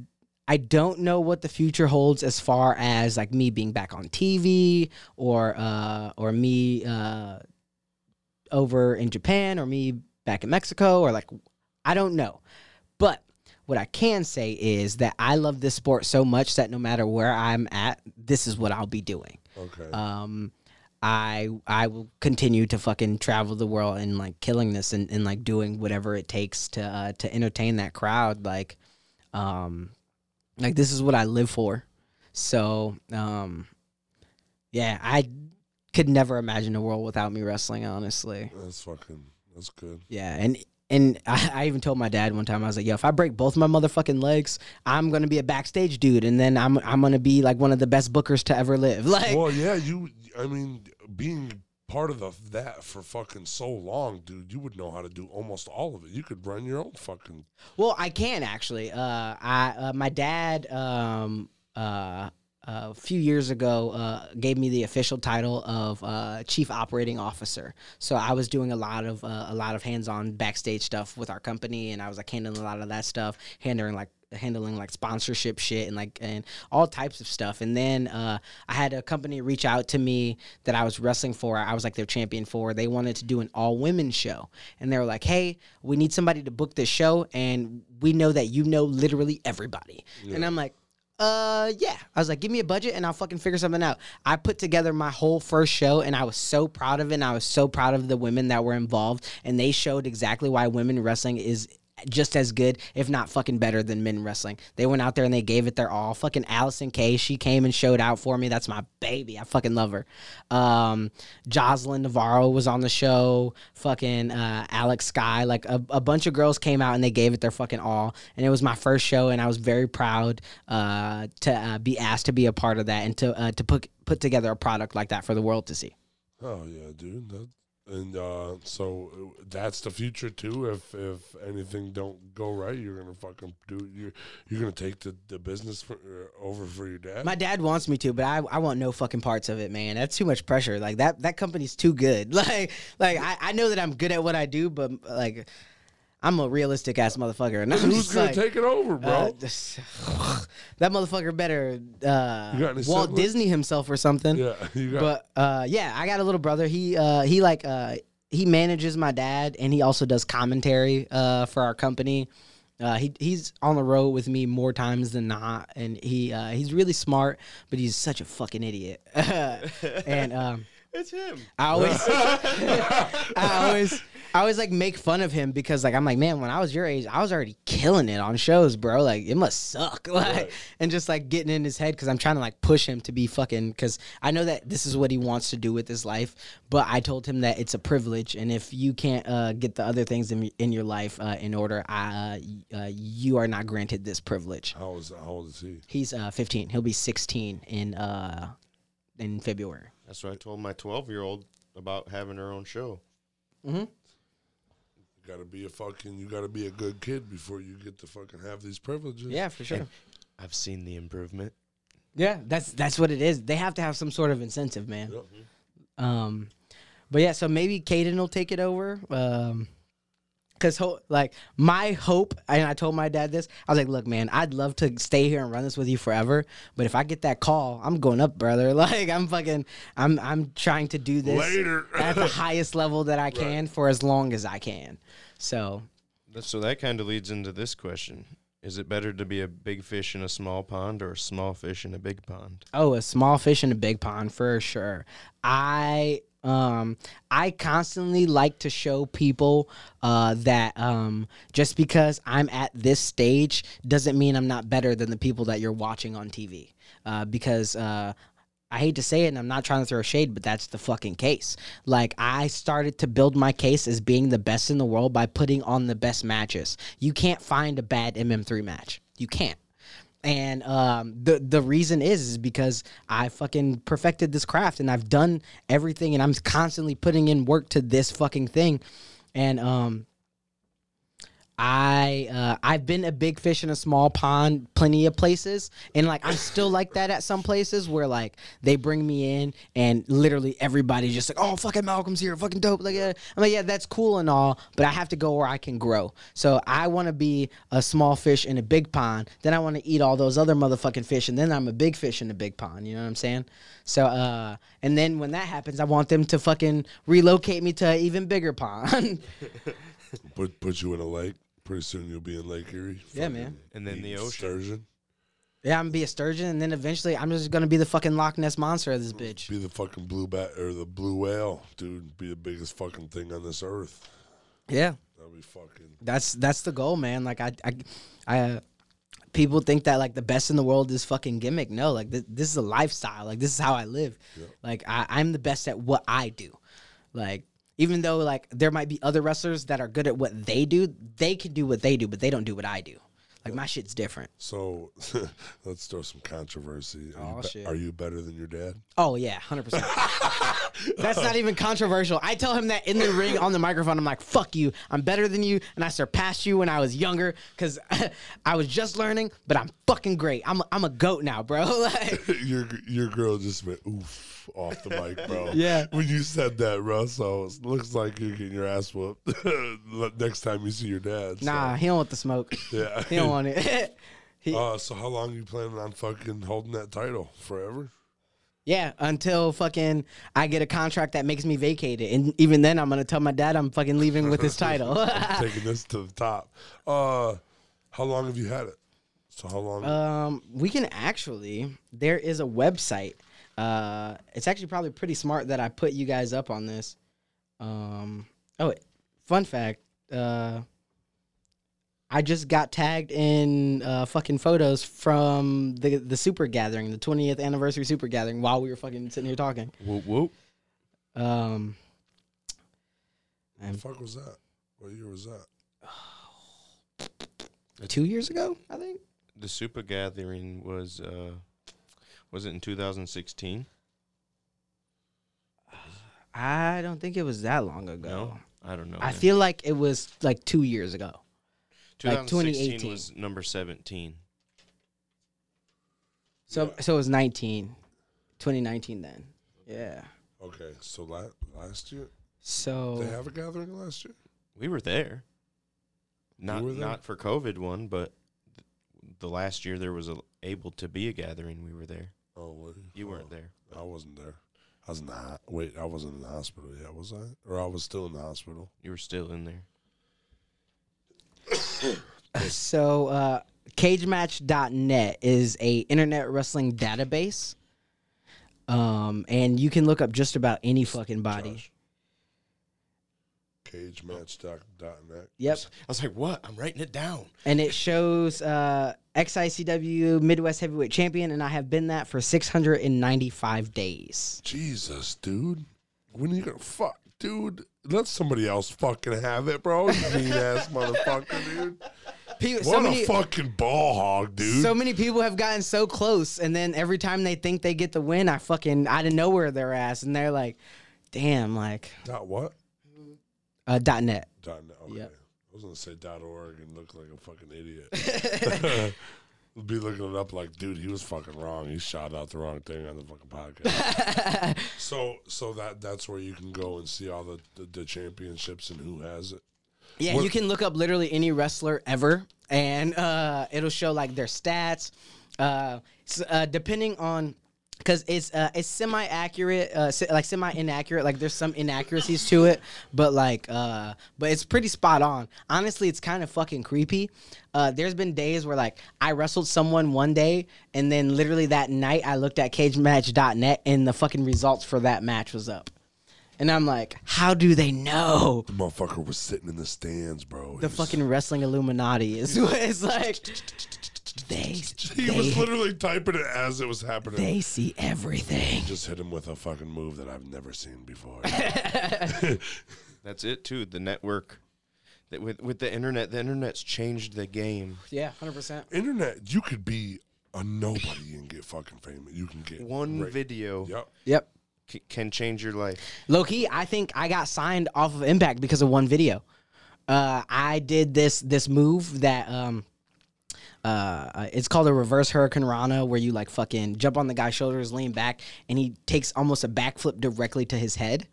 I don't know what the future holds as far as like me being back on TV or uh, or me uh, over in Japan or me back in Mexico or like I don't know. What I can say is that I love this sport so much that no matter where I'm at, this is what I'll be doing Okay. um i i will continue to fucking travel the world and like killing this and, and like doing whatever it takes to uh to entertain that crowd like um like this is what i live for so um yeah i could never imagine a world without me wrestling honestly that's fucking. That's good. yeah and and I, I even told my dad one time I was like, "Yo, if I break both my motherfucking legs, I'm gonna be a backstage dude, and then I'm I'm gonna be like one of the best bookers to ever live." Like, Well, yeah, you. I mean, being part of the that for fucking so long, dude, you would know how to do almost all of it. You could run your own fucking. Well, I can actually. Uh, I uh, my dad um, uh, a few years ago uh, gave me the official title of uh, chief operating officer. So I was doing a lot of uh, a lot of hands-on backstage stuff with our company, and I was like handling a lot of that stuff, handling like handling like sponsorship shit and like and all types of stuff. And then uh, i had a company reach out to me that i was wrestling for. I was like their champion for. They wanted to do an all women show. And they were like hey we need somebody to book this show and we know that you know literally everybody. And i'm like uh yeah. I was like give me a budget and i'll fucking figure something out. I put together my whole first show and i was so proud of it and i was so proud of the women that were involved and they showed exactly why women wrestling is just as good, if not fucking better than men wrestling. They went out there and they gave it their all. Fucking Allysin Kay, she came and showed out for me. That's my baby. I fucking love her. Um, Jocelyn Navarro was on the show. Fucking uh, Alex Sky, like a, a bunch of girls came out and they gave it their fucking all. And it was my first show, and I was very proud uh, to uh, be asked to be a part of that and to uh, to put put together a product like that for the world to see. Oh yeah, dude. And uh, so that's the future too. If if anything don't go right, you're gonna fucking do. You're you're gonna take the, the business for, uh, over for your dad. My dad wants me to, but I, I want no fucking parts of it, man. That's too much pressure. Like that that company's too good. Like like I, I know that I'm good at what I do, but like I'm a realistic ass motherfucker, and I'm Who's gonna like, take it over, bro? uh, that motherfucker better uh, You got any Walt? Disney himself or something. yeah. But uh, yeah, I got a little brother. He uh, he like uh, he manages my dad, and he also does commentary uh, for our company. Uh, he he's on the road with me more times than not, and he uh, he's really smart, but he's such a fucking idiot. and um, It's him. I always, I always, I always like make fun of him because like I'm like, man, when I was your age, I was already killing it on shows, bro. Like it must suck, like, Right. and just like getting in his head because I'm trying to like push him to be fucking because I know that this is what he wants to do with his life, but I told him that it's a privilege, and if you can't uh, get the other things in, in your life uh, in order, uh, uh, you are not granted this privilege. how is how old is he? He's uh, 15. He'll be 16 in uh, in February. That's what I told my 12 year old about having her own show. You gotta be a fucking. You gotta be a good kid before you get to fucking have these privileges. Yeah, for sure. I've seen the improvement. Yeah, that's that's what it is. They have to have some sort of incentive, man. Yep. Um, but yeah, so maybe Caden will take it over. Um, Cause ho- like my hope, and I told my dad this. I was like, "Look, man, I'd love to stay here and run this with you forever, but if I get that call, I'm going up, brother. Like I'm fucking, I'm I'm trying to do this Later. at the highest level that I can for as long as I can. So So that kind of leads into this question: Is it better to be a big fish in a small pond or a small fish in a big pond? Oh, a small fish in a big pond for sure. I um I constantly like to show people uh that um just because I'm at this stage doesn't mean I'm not better than the people that you're watching on TV. Uh because uh I hate to say it, and I'm not trying to throw shade, but that's the fucking case. Like, I started to build my case as being the best in the world by putting on the best matches. You can't find a bad MM3 match. You can't and um, the the reason is is because I fucking perfected this craft and I've done everything and I'm constantly putting in work to this fucking thing, and um, I uh, I've been a big fish in a small pond, plenty of places, and like I'm still like that at some places where like they bring me in and literally everybody's just like, oh fucking Malcolm's here, fucking dope. Like uh, I'm like, yeah, that's cool and all, but I have to go where I can grow. So I want to be a small fish in a big pond, then I want to eat all those other motherfucking fish, and then I'm a big fish in a big pond. You know what I'm saying? So uh, and then when that happens, I want them to fucking relocate me to an even bigger pond. Put put you in a lake. Pretty soon you'll be in Lake Erie. Yeah, man. And then the ocean. Sturgeon. Yeah, I'm gonna be a sturgeon, and then eventually I'm just gonna be the fucking Loch Ness monster of this bitch. Be the fucking blue bat or the blue whale, dude. Be the biggest fucking thing on this earth. Yeah, That'd be fucking. that's that's the goal, man. Like I, I, I uh, people think that like the best in the world is fucking gimmick. No, like th- this is a lifestyle. Like this is how I live. Like I, I'm the best at what I do. Like even though like there might be other wrestlers that are good at what they do, they can do what they do, but they don't do what I do. Like my shit's different. So let's throw some controversy. Are, Oh, you, shit. are you better than your dad? Oh yeah, hundred percent. That's not even controversial. I tell him that in the ring on the microphone. I'm like, "Fuck you! I'm better than you, and I surpassed you when I was younger because I was just learning. But I'm fucking great. I'm a, I'm a goat now, bro. like, your your girl just went oof off the mic, bro. Yeah. When you said that, bro, so it looks like you're getting your ass whooped next time you see your dad. so, nah, he don't want the smoke. Yeah. He don't want it. he, Uh, so how long are you planning on fucking holding that title? Forever? yeah, until fucking I get a contract that makes me vacate it, and even then, I'm gonna tell my dad I'm fucking leaving with his title. Taking this to the top. Uh, how long have you had it? So how long? Um, we can actually. There is a website. Uh, it's actually probably pretty smart that I put you guys up on this. Um, oh, fun fact. Uh, I just got tagged in uh, fucking photos from the the super gathering, the 20th anniversary super gathering, while we were fucking sitting here talking. Whoop whoop. Um, what the fuck was that? What year was that? two years ago, I think. The super gathering was uh, was it in 2016? I don't think it was that long ago. No, I don't know. I man. feel like it was like two years ago. Like 2016 2018. was number 17. So Yeah. so it was 19, 2019 then. Yeah. Okay, so la- last year So they have a gathering last year. We were there. Not were there? not for COVID one, but th- the last year there was a, able to be a gathering. We were there. Oh, what? You weren't oh, there. I wasn't there. I was not. Wait, I wasn't in the hospital yet, was I? Or I was still in the hospital. You were still in there. so uh cagematch.net is a internet wrestling database. Um and you can look up just about any fucking body. Josh. Cagematch.net. Yep. I was like, "What? I'm writing it down." And it shows uh XICW Midwest Heavyweight Champion and I have been that for 695 days. Jesus, dude. When are you gonna fuck, dude? Let somebody else fucking have it, bro. You mean ass motherfucker, dude. People, What so a many fucking ball hog, dude. So many people have gotten so close, and then every time they think they get the win, I fucking out of nowhere their ass, and they're like, "Damn!" Like dot what? uh, dot net. Dot net. Okay. Yep. I was gonna say dot org and look like a fucking idiot. Be looking it up like, dude, he was fucking wrong. He shot out the wrong thing on the fucking podcast. so, so that that's where you can go and see all the, the, the championships and who has it. Yeah, What- you can look up literally any wrestler ever, and uh, it'll show like their stats. Uh, uh, depending on, because it's uh, it's semi accurate, uh, like semi inaccurate. Like there's some inaccuracies to it, but like, uh, but it's pretty spot on. Honestly, it's kind of fucking creepy. Uh, there's been days where like I wrestled someone one day, and then literally that night I looked at CageMatch.net, and the fucking results for that match was up. And I'm like, how do they know? The motherfucker was sitting in the stands, bro. the fucking wrestling Illuminati is what it's like. They He was literally typing it as it was happening. they see everything. just hit him with a fucking move that I've never seen before. That's it too. The network. That with with the internet, the internet's changed the game. Yeah, hundred percent. Internet, you could be a nobody and get fucking famous. You can get One right- video Yep. Yep. c- can change your life. Low key, I think I got signed off of Impact because of one video. Uh, I did this this move that um, uh, uh, it's called a reverse Hurricanrana, where you like fucking jump on the guy's shoulders, lean back, and he takes almost a backflip directly to his head.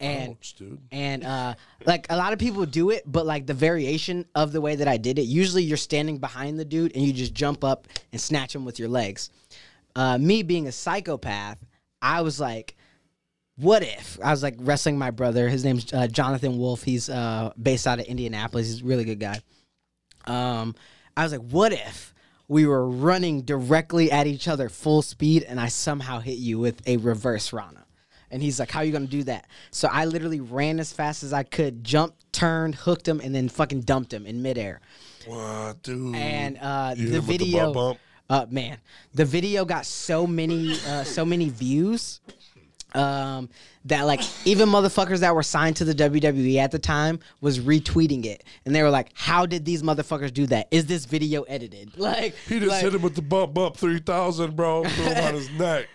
And Ouch, and uh like a lot of people do it but like the variation of the way that i did it usually you're standing behind the dude and you just jump up and snatch him with your legs. Uh me being a psychopath i was like what if? I was like wrestling my brother. His name's uh, jonathan wolf. He's uh based out of indianapolis. He's a really good guy. Um i was like what if we were running directly at each other full speed and i somehow hit you with a reverse rana and he's like, "How are you gonna do that?" So I literally ran as fast as I could, jumped, turned, hooked him, and then fucking dumped him in midair. What, dude? And uh, the the video, bump? uh, man, the video got so many, uh, so many views. Um, that like even motherfuckers that were signed to the WWE at the time was retweeting it, and they were like, "How did these motherfuckers do that? Is this video edited?" Like He just like, hit him with the bump bump 3000, bro. Threw him on his neck.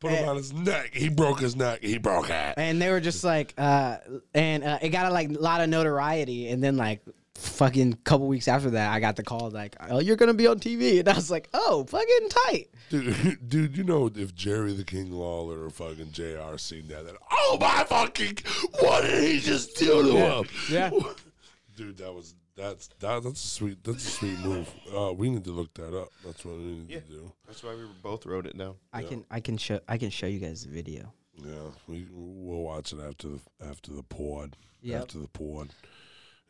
Put him on his neck. He broke his neck. He broke it. and they were just like uh and uh, it got a like lot of notoriety and then like fucking couple weeks after that i got the call like oh you're gonna be on tv and i was like oh fucking tight Dude, dude, you know if Jerry the King Lawler or fucking JR seen that, then oh my fucking, what did he just do to him? yeah. Dude, that was that's that, that's a sweet that's a sweet move. Uh, we need to look that up. That's what we need Yeah. to do. That's why we both wrote it down. i can i can show i can show you guys the video Yeah, we we'll watch it after the after the pod. Yep. After the pod.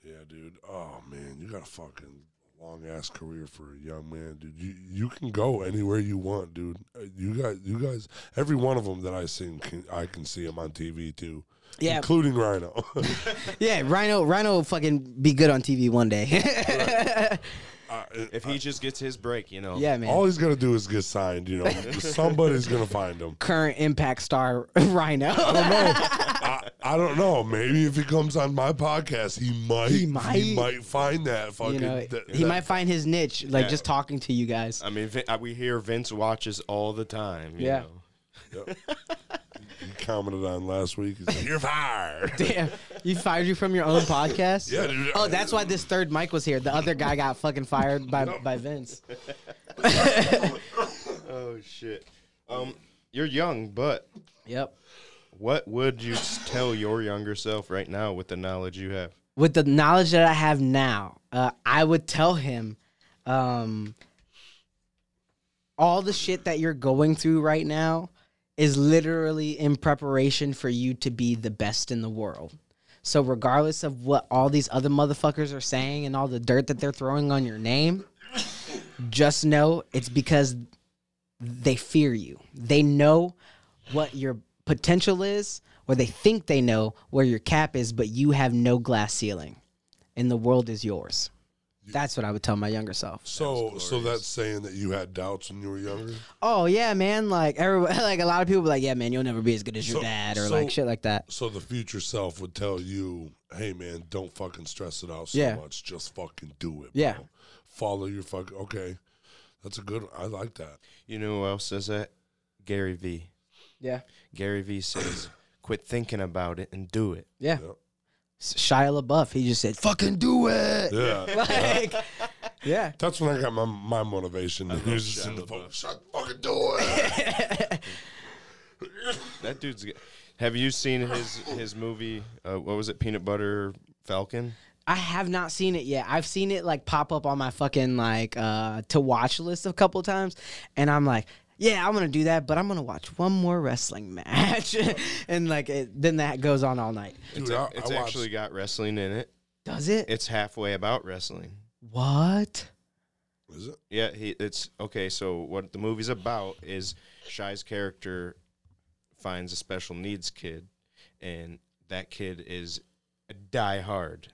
Yeah, dude. Oh man, you got a fucking long ass career for a young man, dude. You you can go anywhere you want, dude. Uh, You guys, you guys, every one of them that I seen, can, I can see them on TV too. Yeah. including Rhino. yeah rhino rhino will fucking be good on tv one day Uh, If he just gets his break, you know. yeah man all he's gonna do is get signed. You know, somebody's gonna find him. current impact star rhino I, I don't know. Maybe if he comes on my podcast, he might. He might. He might find that fucking. you know that- he that- might find his niche like Yeah. just talking to you guys I mean, Vin- uh, we hear Vince watches all the time. you Yeah. know. He commented on last week. He's like, "You're fired." Damn, you fired you from your own podcast? Yeah, dude. Oh, that's why this third mic was here. The other guy got fucking fired by by Vince. Oh shit. Um, you're young, but Yep. What would you tell your younger self right now with the knowledge you have? With the knowledge that I have now, uh, I would tell him, um, all the shit that you're going through right now is literally in preparation for you to be the best in the world. So regardless of what all these other motherfuckers are saying and all the dirt that they're throwing on your name, just know it's because they fear you. They know what your potential is, or they think they know where your cap is, but you have no glass ceiling, and the world is yours. That's what I would tell my younger self. So, so that's saying that you had doubts when you were younger. Oh yeah, man. Like everybody, like a lot of people, be like yeah, man, you'll never be as good as your So- dad, or so- like shit like that. So the future self would tell you, "Hey, man, don't fucking stress it out so Yeah. much. Just fucking do it. Yeah. bro. Follow your fucking. Okay, that's a good. One. I like that. You know who else says that? Gary V. Yeah, Gary V says, "Quit thinking about it and do it." yeah. Yep. S- Shia LaBeouf, he just said, "Fucking do it." Yeah. Like, yeah. That's when I got my my motivation. He was just in the phone. Shut fucking do it. That dude's. Good. Have you seen his his movie? Uh, what was it? Peanut Butter Falcon. I have not seen it yet. I've seen it like pop up on my fucking like uh to watch list a couple times, and I'm like, yeah, I'm gonna do that, but I'm gonna watch one more wrestling match, and like it, then that goes on all night. Dude, It's, I- a- I it's watched- actually got wrestling in it. Does it? It's halfway about wrestling. what? Is it? Yeah, he it's okay, so what the movie's about is Shy's character finds a special needs kid and that kid is a diehard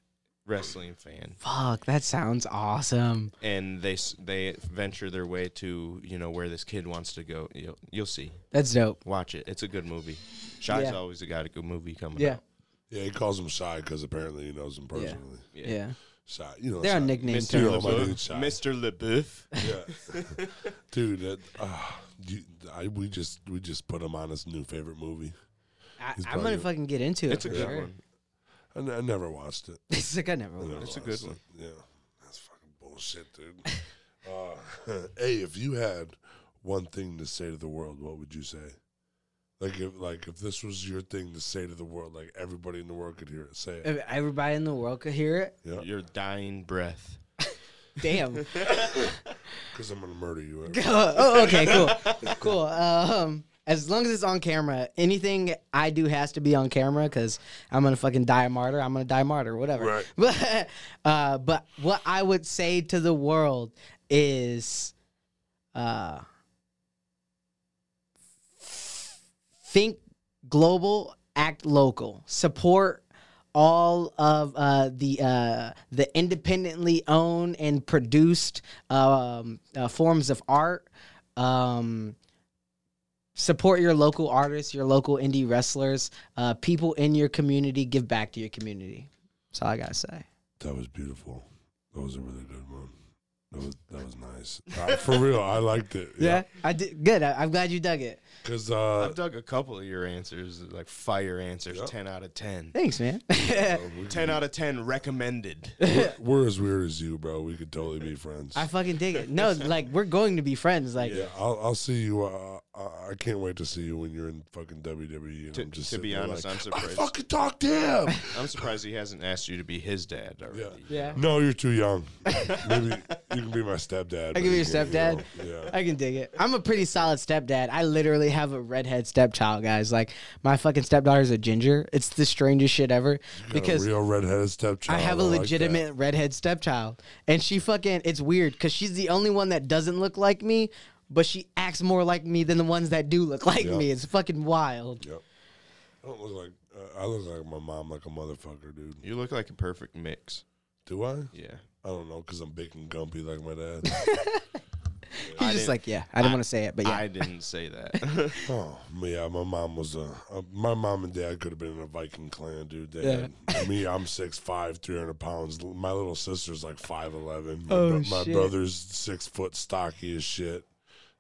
wrestling fan Fuck, that sounds awesome. and they they venture their way to, you know, where this kid wants to go. You'll, you'll see. That's dope. Watch it. It's a good movie. Shy's Yeah. always got a good movie coming Yeah, out. Yeah, he calls him Shy because apparently he knows him Yeah. personally. yeah. Shy, you know. They're Shy. on nickname Mr. You know, my LaBeouf. dude Shy. Mr. LaBeouf. Yeah, dude. That, uh, you, I, we just we just put him on his new favorite movie. I, He's I'm gonna fucking get into it. It's a good sure. one. I, n- I never watched it. It's like I never. I never It's a watched good one. it. Yeah, that's fucking bullshit, dude. uh, hey, if you had one thing to say to the world, what would you say? Like if like if this was your thing to say to the world, like everybody in the world could hear it. Say it. If everybody in the world could hear it, Yeah, Your dying breath. damn. because I'm gonna murder you. oh, okay, cool, cool. Um, as long as it's on camera, anything I do has to be on camera because I'm gonna fucking die a martyr. I'm gonna die a martyr, whatever. Right. But, uh, but what I would say to the world is, uh, think global, act local. Support all of uh, the uh, the independently owned and produced um, uh, forms of art. Um, support your local artists, your local indie wrestlers, uh, people in your community. Give back to your community. That's all I gotta say. That was beautiful. That was a really good one. That was that was nice. Uh, for real, I liked it. Yeah, I did good. I, I'm glad you dug it. because uh, I've dug a couple of your answers, like fire answers, Yep. 10 out of 10. Thanks, man. we- 10 out of 10 recommended. we're, we're as weird as you, bro. We could totally be friends. I fucking dig it. No, like we're going to be friends. Like, yeah, I'll, I'll see you. Uh, I I can't wait to see you when you're in fucking WWE. And To- I'm just to be honest, like, I'm I surprised. fucking talked to him. I'm surprised he hasn't asked you to be his dad already. Yeah. yeah, No, you're too young. Maybe you can be my stepdad. but can be your can't, you stepdad? know, Yeah. I can dig it. I'm a pretty solid stepdad. I literally have a redhead stepchild, guys. Like my fucking stepdaughter's a ginger. It's the strangest shit ever Got a because real redheaded stepchild. I have a like legitimate redhead stepchild, and she fucking it's weird because she's the only one that doesn't look like me, but she acts more like me than the ones that do look like Yeah. me. It's fucking wild. Yep. I don't look like uh, I look like my mom, like a motherfucker, dude. You look like a perfect mix. Do I? Yeah. I don't know, cause I'm big and gumpy like my dad. He's I just like, yeah, I didn't want to say it, but yeah. I didn't say that. oh, yeah, my mom was a. Uh, my mom and dad could have been in a Viking clan, dude. They Yeah. had, me, I'm 6'5", 300 pounds. My little sister's like five eleven. My, Oh, bro- my brother's six foot, stocky as shit.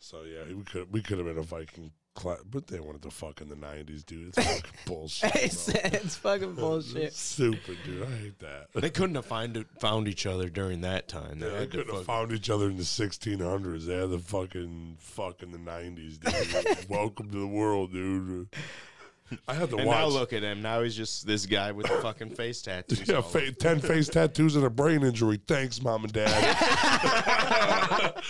So yeah, we could we could have been a Viking clan, but they wanted to fuck in the nineties, dude. It's fucking bullshit. it's, bro. it's fucking bullshit. Stupid, dude. I hate that. they couldn't have find found each other during that time. They Yeah, they couldn't have found each other in the 1600s. They had the fucking fuck in the 90s, dude. Welcome to the world, dude. I had to and watch. now look at him. Now he's just this guy with a fucking face tattoo. yeah, fa- 10 face tattoos and a brain injury. Thanks, mom and dad.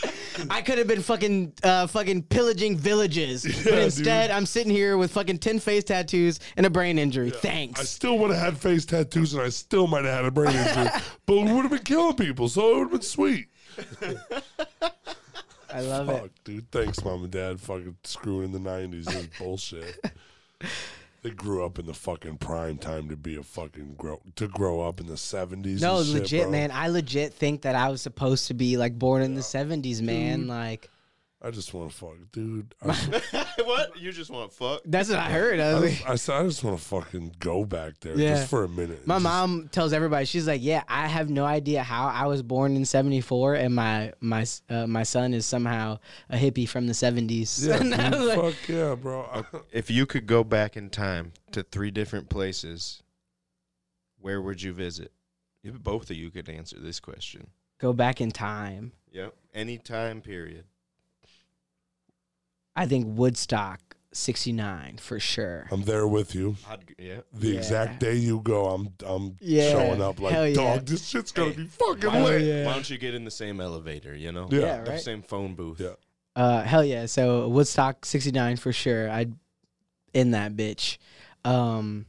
I could have been fucking uh, fucking pillaging villages, but Yeah, instead I'm sitting here with fucking ten face tattoos and a brain injury. Thanks. I Thanks. still would have had face tattoos and I still might have had a brain injury, but we would have been killing people, so it would have been sweet. I love it. Fuck, dude. Thanks, mom and dad. Fucking screwing in the 90s. This is bullshit. They grew up in the fucking prime time to be a fucking grow to grow up in the 70s. No, and shit, legit, bro. man. I legit think that I was supposed to be like born in the '70s, man. Like I just want to fuck, dude. I what? You just want to fuck? that's what I heard. I I was like- just, I said, I just want to fucking go back there Yeah. just for a minute. My Just- mom tells everybody she's like, "Yeah, I have no idea how I was born in '74, and my my uh, my son is somehow a hippie from the '70s." Yeah, dude, like, fuck yeah, bro. If you could go back in time to three different places, where would you visit? If both of you could answer this question. Go back in time. Yep. Any time period. I think Woodstock '69 for sure. I'm there with you. I'd, yeah. The Yeah. exact day you go, I'm I'm Yeah. showing up like, Hell yeah. dog, this shit's gonna Hey, be fucking Why, lit. yeah. why don't you get in the same elevator? You know, Yeah. Yeah, the right? same phone booth. Yeah. Uh, hell yeah. So Woodstock 69 for sure. I'd in that bitch. Um,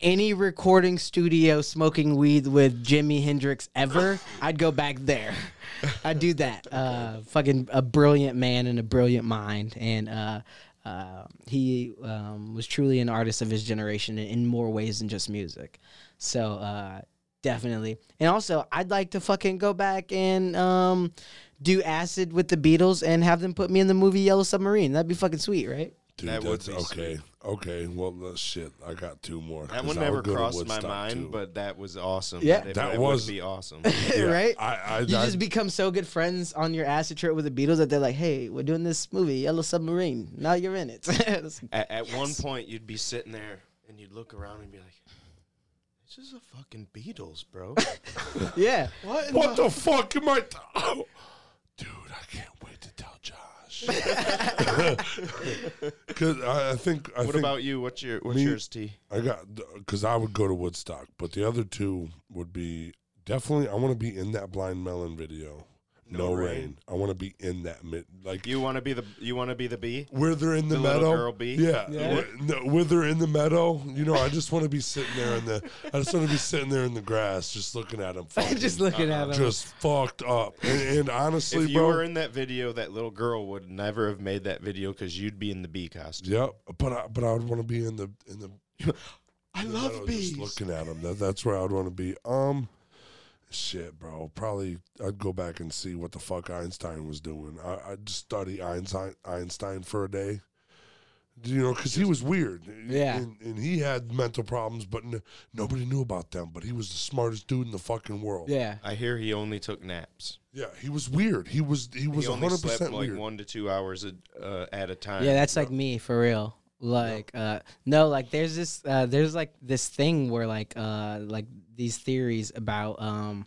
any recording studio smoking weed with Jimi Hendrix ever, I'd go back there. I'd do that. Uh, fucking a brilliant man and a brilliant mind. And, uh, uh, he um, was truly an artist of his generation in, more ways than just music. So uh, definitely. And also, I'd like to fucking go back and um, do acid with the Beatles and have them put me in the movie Yellow Submarine. That'd be fucking sweet, right? Dude, That would that's be okay. sweet. Okay. Well, uh, shit, I got two more. That 'cause one I never would go to crossed my mind, too. but that was awesome. Yeah. That, That that was- would be awesome. Yeah, right? I, I, You I, just become so good friends on your acid trip with the Beatles that they're like, "Hey, we're doing this movie, Yellow Submarine. Now you're in it." It's like, at, at one point, you'd be sitting there and you'd look around and be like, "This is a fucking Beatles, bro." yeah, what? what the- the fuck am I? T- oh. Dude, I can't wait to tell Josh. Because I, I think I What think about you? What's your what's me- yours, T? I got because I would go to Woodstock, but the other two would be definitely. I want to be in that Blind Melon video. No, No rain. Rain. I want to be in that mid like You want to be the you want to be the bee? Wither in the, The meadow. girl bee? Yeah, Yeah. Where, no, where they're in the meadow. You know, I just want to be sitting there in the. I just want to be sitting there in the grass, just looking at them. just looking at them. just fucked up. And, and honestly, If you bro. were in that video, that little girl would never have made that video because you'd be in the bee costume. Yep, but I, but I would want to be in the in the. I in the love bees. Just looking at them, that, that's where I would want to be. Um, shit, bro. Probably I'd go back and see what the fuck Einstein was doing. I, I'd study Einstein Einstein for a day. You know, because he was weird. Yeah. and, and he had mental problems, but n- nobody knew about them. But he was the smartest dude in the fucking world. yeah, I hear he only took naps. yeah. He was weird. He was he was he only hundred slept percent like weird. one to two hours a, uh, at a time. yeah. That's like me for real. Like, uh, no, like there's this, uh, there's like this thing where like, uh, like these theories about um,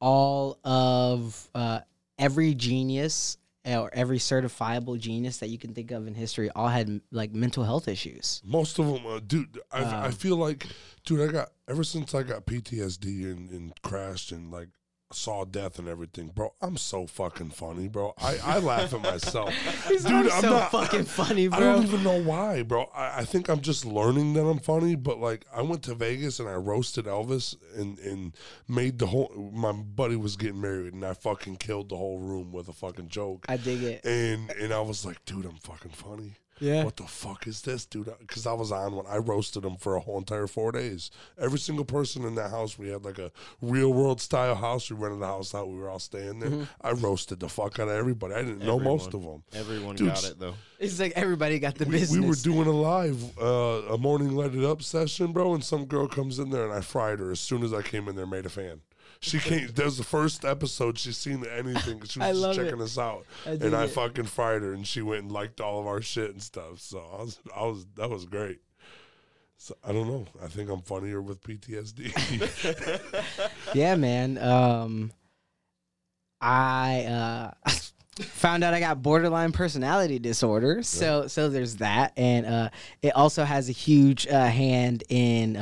all of uh, every genius or every certifiable genius that you can think of in history all had like mental health issues. Most of them, uh, dude. I, I Um, feel like, dude. I got ever since I got PTSD and, and crashed and like saw death and everything, bro. I'm so fucking funny, bro. I, I laugh at myself, dude. I'm I'm so not fucking funny, bro. I don't even know why, bro. I, I think I'm just learning that I'm funny. But like, I went to Vegas and I roasted Elvis and and made the whole. My buddy was getting married and I fucking killed the whole room with a fucking joke. I dig it. and and I was like, dude, I'm fucking funny Yeah. what the fuck is this, dude? Because I was on when I roasted them for a whole entire four days. Every single person in that house, we had like a real world style house. We rented the house out. We were all staying there. Mm-hmm. I roasted the fuck out of everybody. I didn't know most of them. Everyone Dude, got it though. It's like everybody got the We, business. we were doing a live, uh, a morning let it up session, bro, and some girl comes in there and I fried her as soon as I came in there, made a fan. She came. That was the first episode she's seen anything. She was just checking it. us out, I and I it. fucking fried her, and she went and liked all of our shit and stuff. So I was, I was, that was great. So I don't know. I think I'm funnier with PTSD. yeah, man. Um, I uh, found out I got borderline personality disorder. So so there's that, and uh, it also has a huge uh, hand in.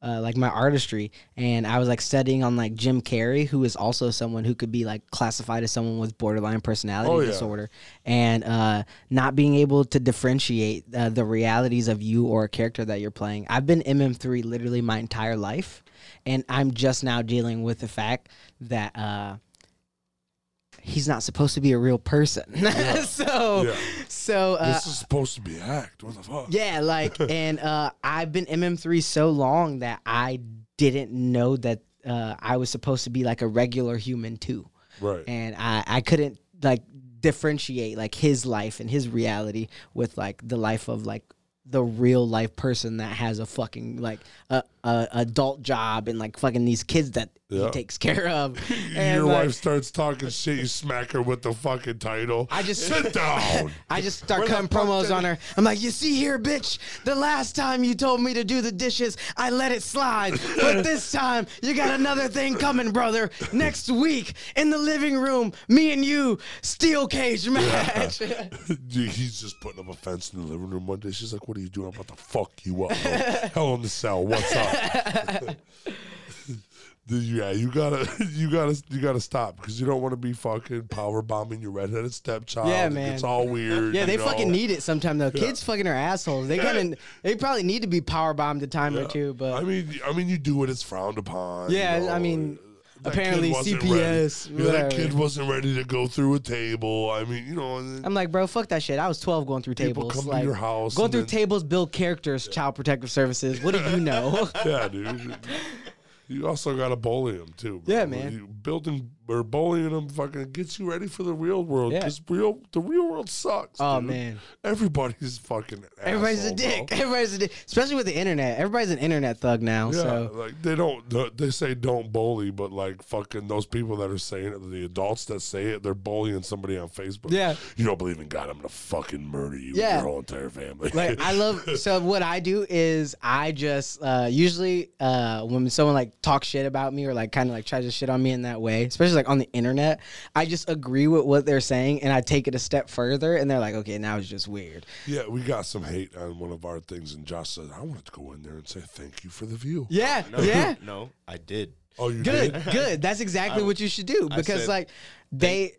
Uh, like my artistry, and I was like studying on like Jim Carrey, who is also someone who could be like classified as someone with borderline personality Oh, yeah. disorder, and uh, not being able to differentiate uh, the realities of you or a character that you're playing. I've been MM3 literally my entire life, and I'm just now dealing with the fact that uh, he's not supposed to be a real person. so, Yeah. So uh, this is supposed to be act. What the fuck? yeah, like, and uh, I've been MM3 so long that I didn't know that uh, I was supposed to be like a regular human too, Right. and I I couldn't like differentiate like his life and his reality with like the life of like the real life person that has a fucking like a, a a adult job and like fucking these kids that Yeah. he takes care of. And Your like, wife starts talking shit. You smack her with the fucking title. I just sit down. I just start Where cutting promos on her. I'm like, you see here, bitch. The last time you told me to do the dishes, I let it slide. But this time, you got another thing coming, brother. Next week, in the living room, me and you, steel cage match. Dude, He's just putting up a fence in the living room one day. She's like, "What are you doing? I'm about to fuck you up." bro. Hell in the cell. What's up? Yeah, you gotta, you gotta, you gotta stop because you don't want to be fucking power bombing your redheaded stepchild. Yeah, man. It's all weird. Yeah, they know? fucking need it sometime though. Kids fucking are assholes. They kind of, they probably need to be power bombed a time or two. But I mean, I mean, you do it. It's frowned upon. Yeah, you know. I mean, apparently CPS, Ready. Yeah, that kid wasn't ready to go through a table. I mean, you know, and I'm like, bro, fuck that shit. I was 12 going through People tables. come to your house Going through then- tables, build characters, child protective services. What do you know? yeah, dude. You also got to bully him too. Bro. Yeah, man. You building or bullying them fucking gets you ready for the real world. Yeah. Because real, the real world sucks. Oh, dude. man. everybody's fucking. Everybody's a asshole, dick. bro. Everybody's a dick. Especially with the internet. Everybody's an internet thug now. Yeah, So like they don't. They say don't bully, but like fucking those people that are saying it, the adults that say it, they're bullying somebody on Facebook. Yeah. you don't believe in God? I'm gonna fucking murder you. Yeah. and your whole entire family. like I love so what I do is I just uh usually uh when someone like talks shit about me or like kind of like tries to shit on me in that way, especially like on the internet, I just agree with what they're saying and I take it a step further and they're like, okay, now it's just weird. yeah, we got some hate on one of our things, and Josh said, "I wanted to go in there and say thank you for the view." Yeah, No, yeah. no, I did. Oh, you Good, did? good. That's exactly what you should do because said- like they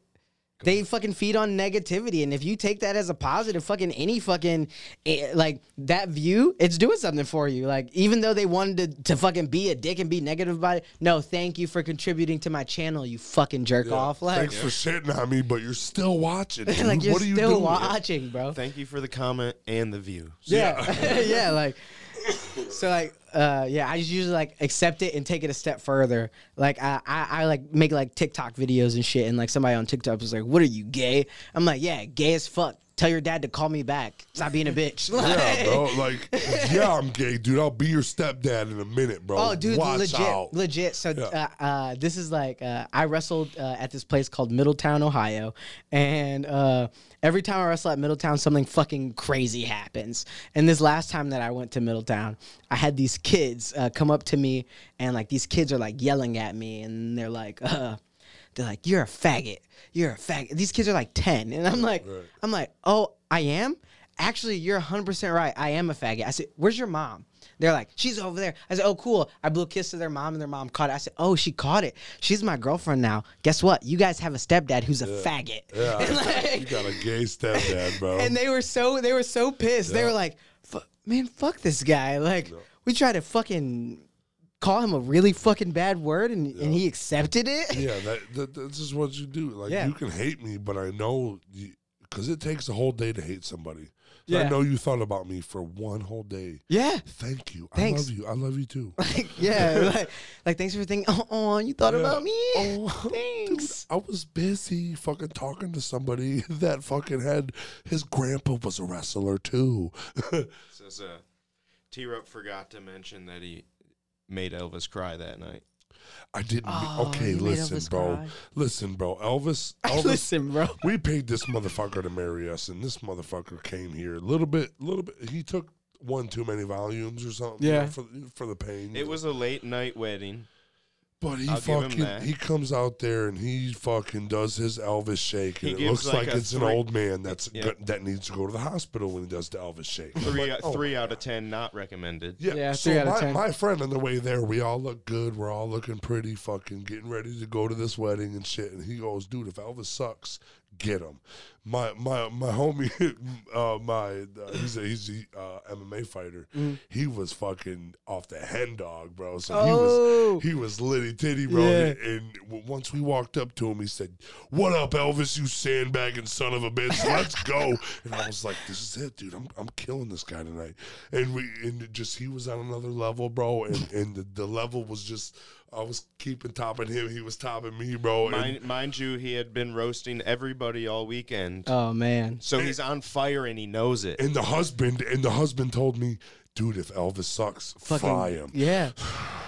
they fucking feed on negativity and if you take that as a positive fucking any fucking eh, like that view it's doing something for you like even though they wanted to, to fucking be a dick and be negative about it no thank you for contributing to my channel you fucking jerk off like Thanks for shitting on me, but you're still watching. Dude. like you're what are you still doing? watching bro Thank you for the comment and the view. yeah yeah like so like uh yeah i just usually like accept it and take it a step further like I, I i like make like tiktok videos and shit and like somebody on tiktok was like what are you gay i'm like yeah gay as fuck tell your dad to call me back stop being a bitch Yeah, bro. Like, yeah, I'm gay, dude. I'll be your stepdad in a minute, bro. Oh, dude, Watch legit, out. legit. So, Yeah. uh, uh, this is like uh, I wrestled uh, at this place called Middletown, Ohio, and uh, every time I wrestle at Middletown, something fucking crazy happens. And this last time that I went to Middletown, I had these kids uh, come up to me, and like these kids are like yelling at me, and they're like, uh, they're like, "You're a faggot. You're a faggot." These kids are like ten, and I'm like, I'm like, "Oh, I am." Actually, you're 100% right. I am a faggot. I said, Where's your mom? They're like, She's over there. I said, Oh, cool. I blew a kiss to their mom and their mom caught it. I said, Oh, she caught it. She's my girlfriend now. Guess what? You guys have a stepdad who's a faggot. Yeah, like- you got a gay stepdad, bro. and they were so they were so pissed. They were like, "Fu- "Man, fuck this guy!" Like, we tried to fucking call him a really fucking bad word, and, and he accepted it. yeah, that, that this is what you do. Like, Yeah. you can hate me, but I know because it takes a whole day to hate somebody. So Yeah. I know you thought about me for one whole day. Yeah, Thank you. Thanks. I love you. I love you too. like, yeah, like, like thanks for thinking. Oh, oh, you thought Yeah. about me. Oh, thanks. Dude, I was busy fucking talking to somebody that fucking had his grandpa was a wrestler too. Says uh, T Rup forgot to mention that he made Elvis cry that night. I didn't. Oh, okay, listen, bro. cry? Listen, bro. Elvis. Elvis. Listen, bro. we paid this motherfucker to marry us, and this motherfucker came here a little bit, a little bit. He took one too many Valiums or something. you know, Yeah. for for the pain. It was a late night wedding. But he I'll fucking he comes out there and he fucking does his Elvis shake, He and it looks like like, a it's an old man that's Yeah. go- that needs to go to the hospital when he does the Elvis shake. Three, like, uh, oh three my out of ten not recommended. Yeah, Yeah, so three out of my, 10. my friend on the way there, we all look good. We're all looking pretty, fucking getting ready to go to this wedding and shit. And he goes, "Dude, if Elvis sucks, get him." My my my homie, uh, my uh, he's a he's a uh, MMA fighter. He was fucking off the hen dog, bro. So Oh. he was he was litty titty, bro. Yeah. And, and w- once we walked up to him, he said, "What up, Elvis? You sandbagging son of a bitch? Let's go!" and I was like, "This is it, dude. I'm I'm killing this guy tonight." And we and just he was on another level, bro. And and the, the level was just I was keeping topping him. He was topping me, bro. And Mind, mind you, he had been roasting everybody all weekend. Oh man. so he's on fire and he knows it. and the husband and the husband told me. Dude, if Elvis sucks, Fucking- fry him. Yeah.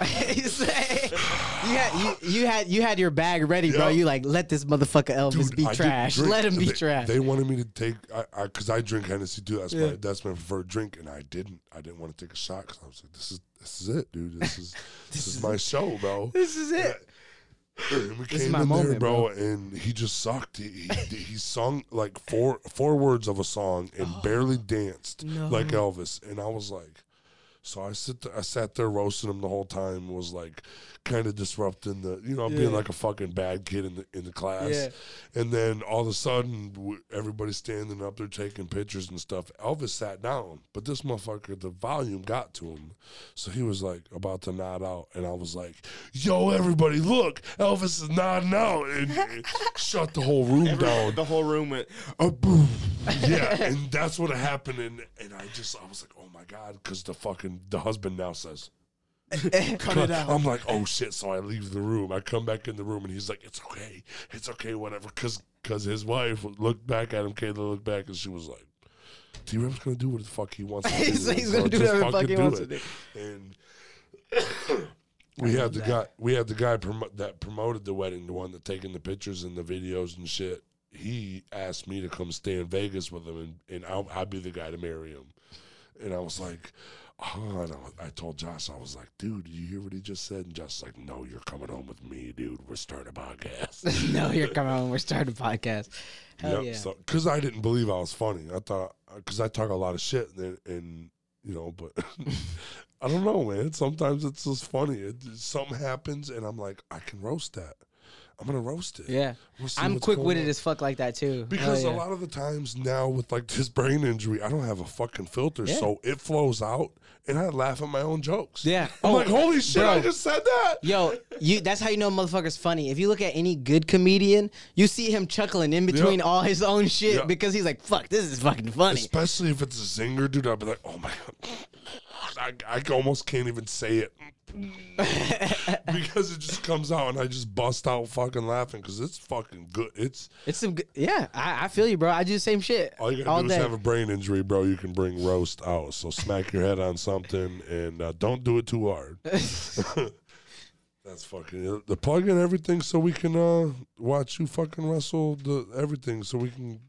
you had you, you had you had your bag ready, bro. You like let this motherfucker Elvis Dude, be I trash. drink- Let him be they, trash. They wanted me to take, I, because I, drink Hennessy too. That's Yeah. my that's my preferred drink, and I didn't. I didn't want to take a shot because I was like, this is this is it, dude. This is this, is, my show, bro. this is it. And we is came my in there, moment, bro, and he just sucked. He, he he sung like four four words of a song and oh. barely danced No. like Elvis. And I was like, so I sit th- I sat there roasting him the whole time. Was like kind of disrupting the you know being like a fucking bad kid in the in the class. Yeah. And then all of a sudden, w- everybody's standing up there taking pictures and stuff. Elvis sat down, but this motherfucker, the Valium got to him. So he was like about to nod out. And I was like, yo, everybody, look, Elvis is nodding out. And shut the whole room down. The whole room went. Oh, boom. yeah. And that's what happened. And, and I just, I was like, oh my God. Because the fucking, the husband now says, Cut it out. I'm like, oh shit. So I leave the room. I come back in the room and he's like, it's okay. It's okay, whatever. Cause, cause his wife looked back at him. Kayla looked back and she was like, T gonna do what the fuck he wants to do. He's- he's so gonna do whatever the fuck he wants it." to do. And we had the guy, we had the guy promo- that promoted the wedding, the one that taking the pictures and the videos and shit. He asked me to come stay in Vegas with him, and, and I'll, I'd be the guy to marry him. And I was like, oh, and I, was- I told Josh, I was like, dude, did you hear what he just said? And Josh was like, no, you're coming home with me, dude. We're starting a podcast. no, you're coming home. We're starting a podcast. Hell yeah. So, because I didn't believe I was funny. I thought, because I talk a lot of shit, and, and you know, but I don't know, man. Sometimes it's just funny. It, something happens, and I'm like, I can roast that. I'm gonna roast it. yeah. We'll I'm quick witted as fuck like that too. Because Hell a yeah. lot of the times now with like this brain injury, I don't have a fucking filter, Yeah. so it flows out, and I laugh at my own jokes. Yeah. I'm Oh, like, holy shit! I just said that. Yo, you that's how you know a motherfucker's funny. If you look at any good comedian, you see him chuckling in between Yeah. all his own shit Yeah. because he's like, fuck, this is fucking funny. Especially if it's a zinger, dude. I'd be like, oh my god. I, I almost can't even say it because it just comes out and I just bust out fucking laughing because it's fucking good. It's It's some good, yeah, I, I feel you, bro. I do the same shit all you gotta all do day. is have a brain injury, bro. You can bring roast out. So smack your head on something and uh, don't do it too hard. That's fucking the plug in everything so we can uh, watch you fucking wrestle the everything so we can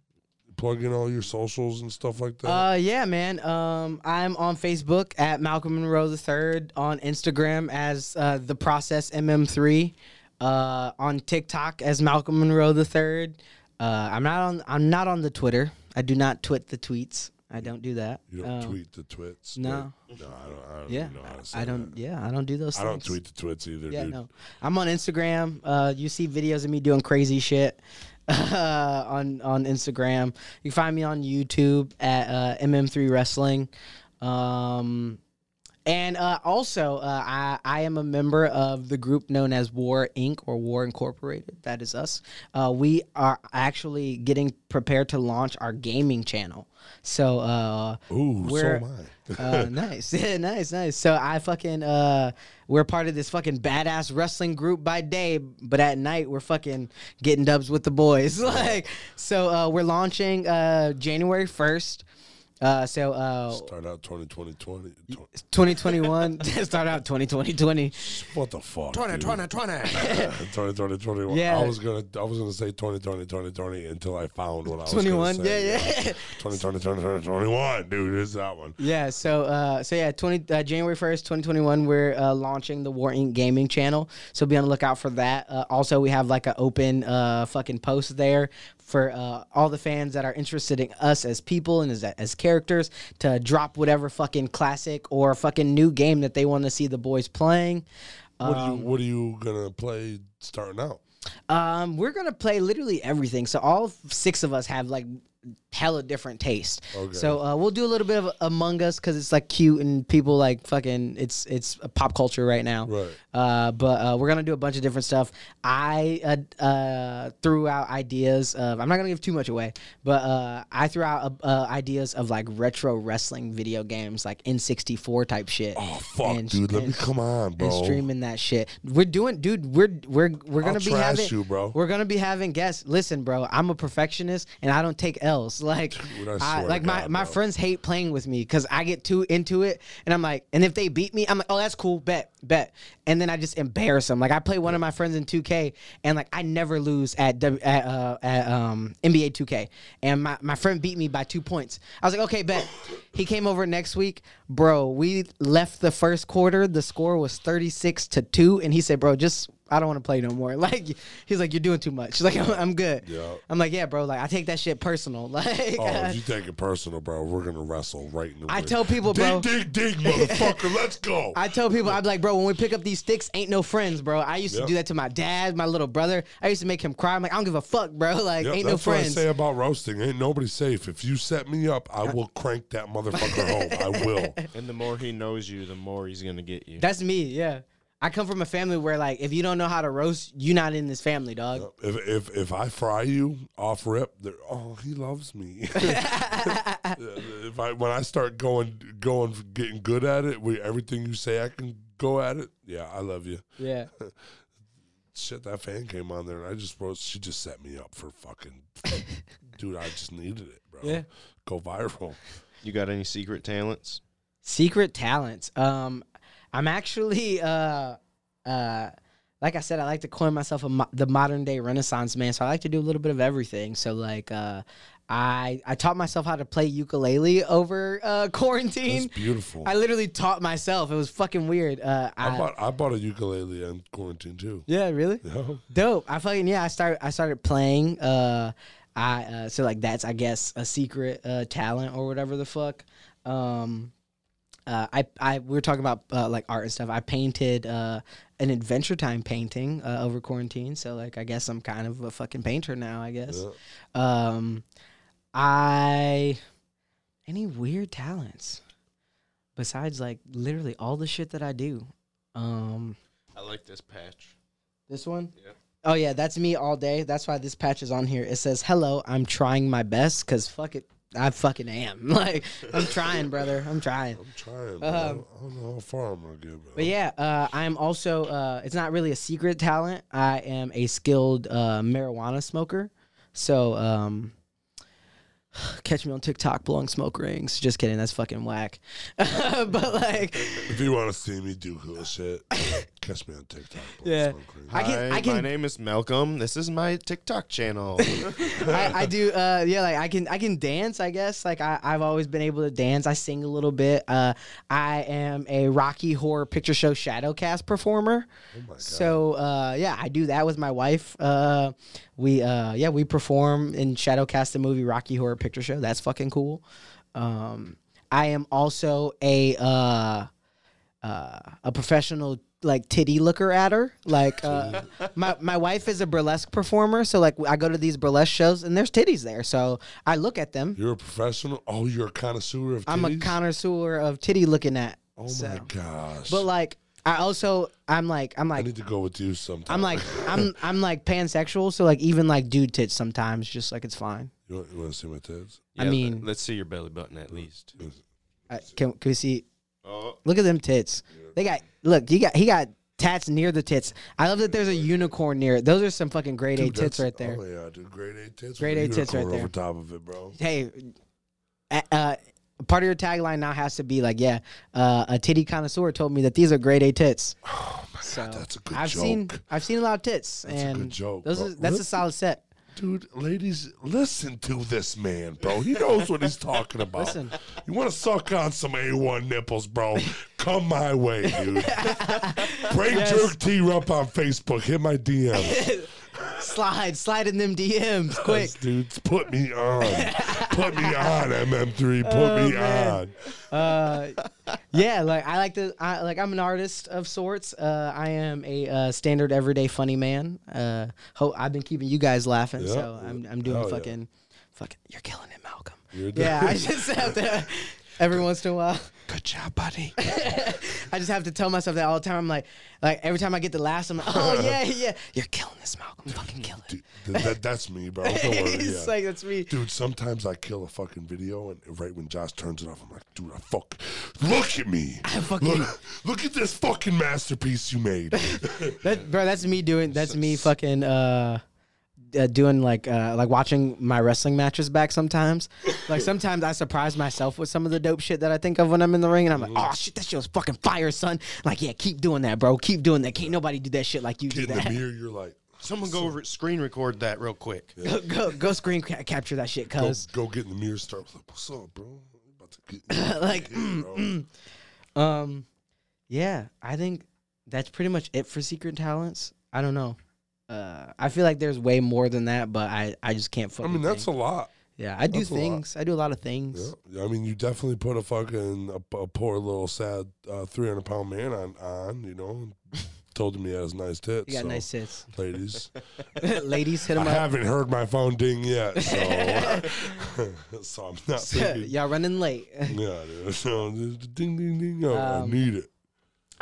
plug in all your socials and stuff like that. Uh, yeah, man. Um, I'm on Facebook at Malcolm Monroe the Third, on Instagram as uh, the Process MM3, uh, on TikTok as Malcolm Monroe the Third. Uh, I'm not on. I'm not on the Twitter. I do not twit the tweets. I don't do that. you don't Um, tweet the twits. no. no, I don't. I don't Yeah, even know how to say I don't. that. Yeah, I don't do those. I don't tweet the twits either, Yeah, dude. no. I'm on Instagram. Uh, you see videos of me doing crazy shit uh, on on Instagram. You can find me on YouTube at uh, MM3 Wrestling. Um, and uh, also, uh, I, I am a member of the group known as War Inc. or War Incorporated. That is us. Uh, we are actually getting prepared to launch our gaming channel. So, uh, Ooh, We're- so am I. uh, nice, yeah, nice, nice. So I fucking uh, we're part of this fucking badass wrestling group by day, but at night we're fucking getting dubs with the boys. like, so uh, we're launching uh January first. Uh, so uh, Start out 2020, 20, 2021 start out 2020 20. What the fuck? 20, dude? 20, 20. 2020, 21. Yeah. I was gonna I was gonna say 2020, 2020 until I found what I was 21, gonna say. yeah, yeah. 2020, 2020, 21, dude. It's that one. Yeah, so uh, so yeah, twenty uh, January first, twenty twenty one, we're uh, launching the War Inc. gaming channel. So be on the lookout for that. Uh, also, we have like an open uh, fucking post there for uh, all the fans that are interested in us as people and as as characters to drop whatever fucking classic or fucking new game that they want to see the boys playing. What are you What are you gonna play starting out? Um, we're gonna play literally everything. So all six of us have like hella different taste. Okay. So uh, we'll do a little bit of Among Us because it's like cute and people like fucking. It's it's a pop culture right now. Right. Uh, but uh, we're gonna do a bunch of different stuff. I uh, uh, threw out ideas of. I'm not gonna give too much away, but uh, I threw out uh, uh, ideas of like retro wrestling video games, like N64 type shit. Oh fuck, And- dude. Let me come on, bro. and streaming that shit. We're doing, dude. We're we're we're gonna I'll be having you, bro. We're gonna be having guests. Listen, bro. I'm a perfectionist and I don't take L's. Like, Dude, I I, like my God, my bro. friends hate playing with me because I get too into it, and I'm like, and if they beat me, I'm like, oh, that's cool, bet, bet, and then I just embarrass them. Like I play one of my friends in 2K, and like I never lose at W- at, uh, at um, NBA 2K, and my my friend beat me by two points. I was like, okay, bet. He came over next week, bro. We left the first quarter. The score was 36 to two, and he said, bro, just. I don't want to play no more. Like he's like, you're doing too much. Like I'm, I'm good. Yeah. I'm like, yeah, bro. Like I take that shit personal. Like Oh, if you take it personal, bro, we're gonna wrestle right in the I ring. tell people, bro. dig, dig, dig, motherfucker, let's go. I tell people, I'm like, bro, when we pick up these sticks, ain't no friends, bro. I used to do that to my dad, my little brother. I used to make him cry. I'm like, I don't give a fuck, bro. Like, Yep, ain't no that's what I friends. say about roasting. Ain't nobody safe. If you set me up, I will crank that motherfucker home. I will. And the more he knows you, the more he's gonna get you. That's me, yeah. I come from a family where, like, if you don't know how to roast, you're not in this family, dog. If if if I fry you off rip, oh, he loves me. if I when I start going going getting good at it, with everything you say I can go at it. Yeah, I love you. Yeah. Shit, that fan came on there and I just wrote. She just set me up for fucking. dude, I just needed it, bro. Yeah. Go viral. You got any secret talents? Secret talents. Um, I'm actually, uh, uh, like I said, I like to coin myself a mo- the modern day Renaissance man. So I like to do a little bit of everything. So like, uh, I I taught myself how to play ukulele over uh, quarantine. That's beautiful. I literally taught myself. It was fucking weird. Uh, I, I bought I bought a ukulele in quarantine too. yeah, really Yeah. dope. I fucking yeah. I started I started playing. Uh, I uh, so like that's I guess a secret uh, talent or whatever the fuck. Um, uh, I I we were talking about uh, like art and stuff. I painted uh, an Adventure Time painting uh, over quarantine. So like I guess I'm kind of a fucking painter now. I guess. Um, I any weird talents besides like literally all the shit that I do. Um, I like this patch. this one. Yeah. Oh yeah, that's me all day. That's why this patch is on here. It says, "Hello, I'm trying my best." Cause fuck it, I fucking am. Like I'm trying, brother. I'm trying. I'm trying. Bro. Um, I don't know how far I'm gonna get, bro. But yeah, uh, I'm also. Uh, it's not really a secret talent. I am a skilled uh, marijuana smoker. So um, catch me on TikTok blowing smoke rings. Just kidding. That's fucking whack. but like, If you want to see me do cool shit, catch me on TikTok. Yeah. Smoke rings. I can- Hi, I can- My name is Malcolm. This is my TikTok channel. I, I do uh yeah like I can I can dance I guess like I, I've always been able to dance I sing a little bit uh I am a Rocky Horror Picture Show Shadowcast performer Oh my God. so uh yeah I do that with my wife uh we uh yeah we perform in Shadowcast the movie Rocky Horror Picture Show that's fucking cool um I am also a uh uh, a professional like titty looker at her. Like uh, my my wife is a burlesque performer, so like I go to these burlesque shows and there's titties there, so I look at them. You're a professional. Oh, you're a connoisseur of. I'm a connoisseur of titty looking at. Oh so. my gosh. But like I also I'm like I'm like I need to go with you sometime. I'm like I'm I'm like pansexual, so like even like dude tits sometimes, just like it's fine. You want, you want to see my tits? I Yeah, mean- let, us see your belly button at least. Uh, can can we see? Oh, Look at them tits. They got look. You got he got tats near the tits. I love that there's a unicorn near it. Those are some fucking grade A Dude, tits that's- right there. Oh yeah, dude, grade A tits. Grade with A tits right unicorn there. Over top of it, bro. hey, uh, uh, part of your tagline now has to be like, yeah, uh, a titty connoisseur told me that these are grade A tits. Oh my So god, that's a good I've joke. seen I've seen a lot of tits, a and good joke, those bro. are, that's Really? a solid set. Dude, ladies, listen to this man, bro. He knows what he's talking about. Listen. You want to suck on some A1 nipples, bro? Come my way, dude. Brain Jerk T up on Facebook. Hit my DM. Slide, slide in them DMs quick. Dudes, put me on. Put me on, MM3. Put Oh, me man. on. Uh, yeah, like I like to, I like I'm an artist of sorts. Uh, I am a uh, standard everyday funny man. Uh, ho- I've been keeping you guys laughing, Yeah. so I'm I'm doing Hell yeah. fucking, fucking. You're killing it, Malcolm. You're yeah, I just have to every once in a while. Good job, buddy. I just have to tell myself that all the time. I'm like, like every time I get the last, I'm like, oh yeah, yeah, you're killing this, Malcolm. Fucking kill it. Dude, th- that, that's me, bro. Don't worry. it's yeah. like that's me. Dude, sometimes I kill a fucking video, and right when Josh turns it off, I'm like, dude, I fuck. Look at me. I fucking- Look, look at this fucking masterpiece you made. That, bro, that's me doing. That's me fucking. Uh, uh, doing like uh, like watching my wrestling matches back sometimes. like sometimes I surprise myself with some of the dope shit that I think of when I'm in the ring, and I'm like, oh shit, that shit was fucking fire, son. Like, yeah, keep doing that, bro. Keep doing that. Can't nobody do that shit like you do Get in the mirror, you're like, Someone go re- screen record that real quick. go, go go screen ca- capture that shit, go, cuz. go get in the mirror, start like, what's up, bro? I'm about to get like, bro. um, yeah, I think that's pretty much it for secret talents. I don't know. Uh, I feel like there's way more than that, but I, I just can't. I mean, that's think. a lot. yeah. I do that's a lot. things. I do a lot of things. Yeah. I mean, you definitely put a fucking a, a poor little sad uh, 300 pound man on on. You know, told him he has nice tits. You got so, nice tits. ladies. Ladies, hit him. I them up. haven't heard my phone ding yet, so so I'm not thinking. Y'all running late. Yeah, dude. So ding ding ding. Oh, I Um, need it.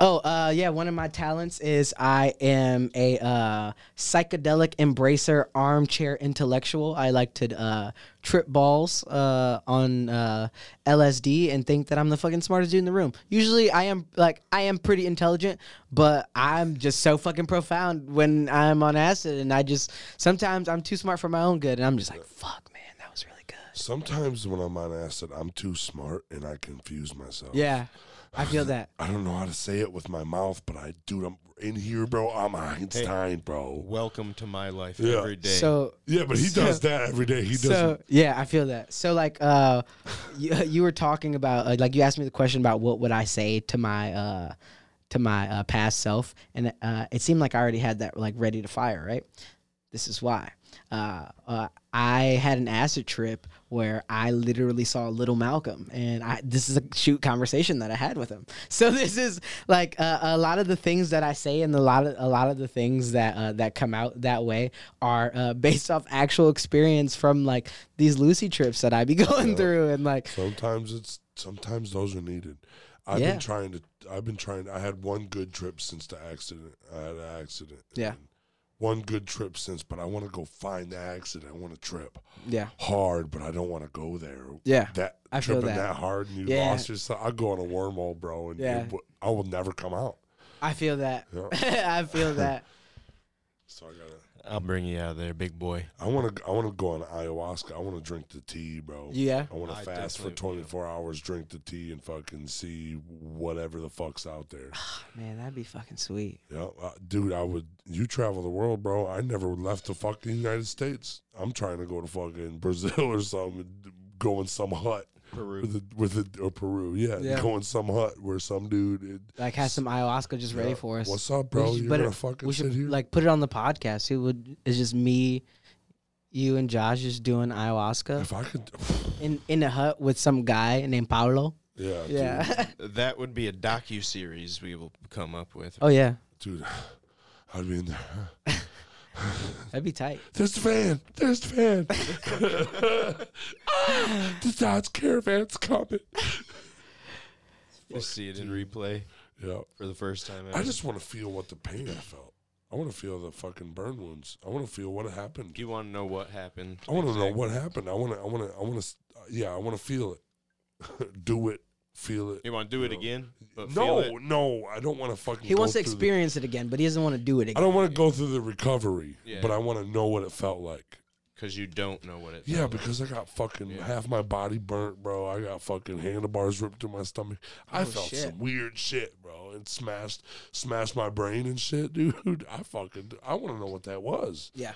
Oh, uh, yeah. One of my talents is I am a uh, psychedelic embracer, armchair intellectual. I like to uh, trip balls uh, on uh, LSD and think that I'm the fucking smartest dude in the room. Usually, I am like I am pretty intelligent, but I'm just so fucking profound when I'm on acid, and I just sometimes I'm too smart for my own good, and I'm just like, fuck, man, that was really good. Sometimes when I'm on acid, I'm too smart and I confuse myself. Yeah, I feel that. I don't know how to say it with my mouth, but I do. I'm in here, bro. I'm Einstein, bro. Welcome to my life Yeah. every day. So Yeah, but he So- does that every day. He so doesn't. yeah, I feel that. So like, uh, you, you were talking about uh, like you asked me the question about what would I say to my uh, to my uh, past self, and uh, it seemed like I already had that like ready to fire. Right. This is why. Uh, uh, I had an acid trip where I literally saw Little Malcolm, and I this is a shoot conversation that I had with him. So this is like uh, a lot of the things that I say, and a lot of a lot of the things that uh, that come out that way are uh, based off actual experience from like these Lucy trips that I be going through, and like Sometimes it's. Sometimes those are needed. I've Yeah. been trying to. I've been trying. I had one good trip since the accident. I had an accident. Yeah. and One good trip since, but I want to go find the accident. I want to trip yeah, hard, but I don't want to go there. yeah, That I tripping that. that. hard and you Yeah. lost yourself. I go on a wormhole, bro, and Yeah. it I will never come out. I feel that. Yeah. I feel that. So I gotta. I'll bring you out of there, big boy. I want to. I want to go on ayahuasca. I want to drink the tea, bro. Yeah. I want to fast for 24 hours, drink the tea, and fucking see whatever the fuck's out there. Man, that'd be fucking sweet. yeah, uh, dude. I would. You travel the world, bro. I never left the fucking United States. I'm trying to go to fucking Brazil or something. Go in some hut Peru. with a, with a, or Peru. Yeah, Yeah. go in some hut where some dude. It, Like has some ayahuasca just ready for us. What's up, We bro? should You're gonna it- fucking we sit should here? like put it on the podcast. It would it's just me, you and Josh just doing ayahuasca if I could, in in a hut with some guy named Paulo. yeah, dude. Yeah. That would be a docu series we will come up with. oh yeah, dude. I'd be in there. that'd be tight. There's the van. There's the van. ah, the Dodge Caravan's coming. You see it in replay Yeah. for the first time. I just want to feel what the pain I felt. I want to feel the fucking burn wounds. I want to feel what happened. You want to know what happened? I want to know what happened. I want to. I want to. I want to. Yeah, I want to feel it. Do it. Feel it. You want to do it No. again? But feel No, it? no, I don't want to fucking. He go wants to through the- experience it again, but he doesn't want to do it again. I don't want to go through the recovery, Yeah. but I want to know what it felt like. because you don't know what it. Yeah, felt like. because I got fucking Yeah. half my body burnt, bro. I got fucking handlebars ripped through my stomach. I Oh, felt shit. some weird shit, bro. It smashed, smashed my brain and shit, dude. I fucking, I want to know what that was. Yeah.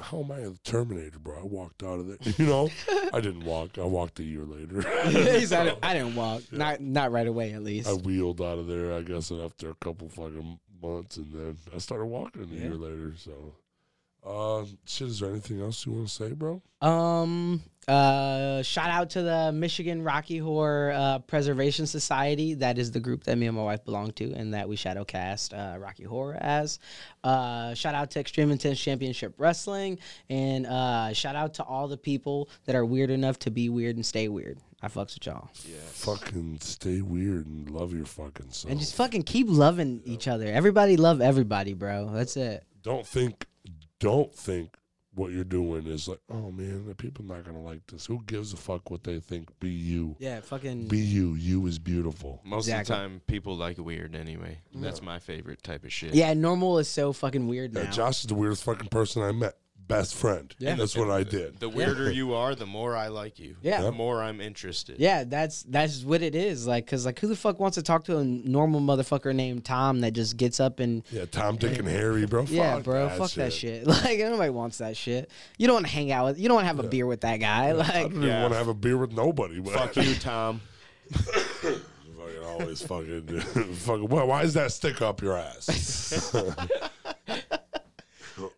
How am I a Terminator, bro? I walked out of there. You know, I didn't walk. I walked a year later. He's, I, didn't, I didn't walk, not not right away at least. I wheeled out of there, I guess, after a couple fucking months, and then I started walking a Yeah. year later. So, uh, shit. Is there anything else you want to say, bro? Um. Uh. Shout out to the Michigan Rocky Horror uh, Preservation Society. That is the group that me and my wife belong to, and that we shadow cast uh, Rocky Horror as. Uh. Shout out to Extreme Intense Championship Wrestling, and uh. Shout out to all the people that are weird enough to be weird and stay weird. I fucks with y'all, Yeah. Fucking stay weird and love your fucking self. and just fucking keep loving each other. Everybody love everybody, bro. That's it. don't think, don't think what you're doing is like, oh man, the people not gonna like this. Who gives a fuck what they think? Be you. Yeah. Fucking. Be you. You is beautiful. most Exactly. of the time people like weird anyway. That's my favorite type of shit. yeah. Normal is so fucking weird now. Yeah, Josh is the weirdest fucking person I met. Best friend. Yeah. that's what I did. The weirder you are, the more I like you. Yeah. The more I'm interested. Yeah, that's that's what it is. Like, cause like, who the fuck wants to talk to a normal motherfucker named Tom that just gets up and Yeah, Tom, Dick, and Harry, bro. yeah, Fuck bro, fuck that shit. Like, nobody wants that shit. You don't want to hang out with. You don't want to have a beer with that guy. I Like, don't even Yeah. want to have a beer with nobody. But Fuck you, Tom. fucking always fucking, fucking. Why, why is that stick up your ass?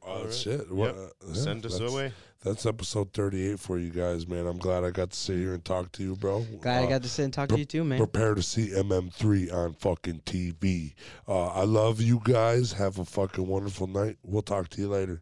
Oh shit! What, Yep. uh, yeah, Send us that's- away. That's episode thirty-eight for you guys, man. I'm glad I got to sit here and talk to you, bro. glad I Uh, got to sit and talk to you too, man. Prepare to see MM3 on fucking TV. Uh, I love you guys. Have a fucking wonderful night. We'll talk to you later.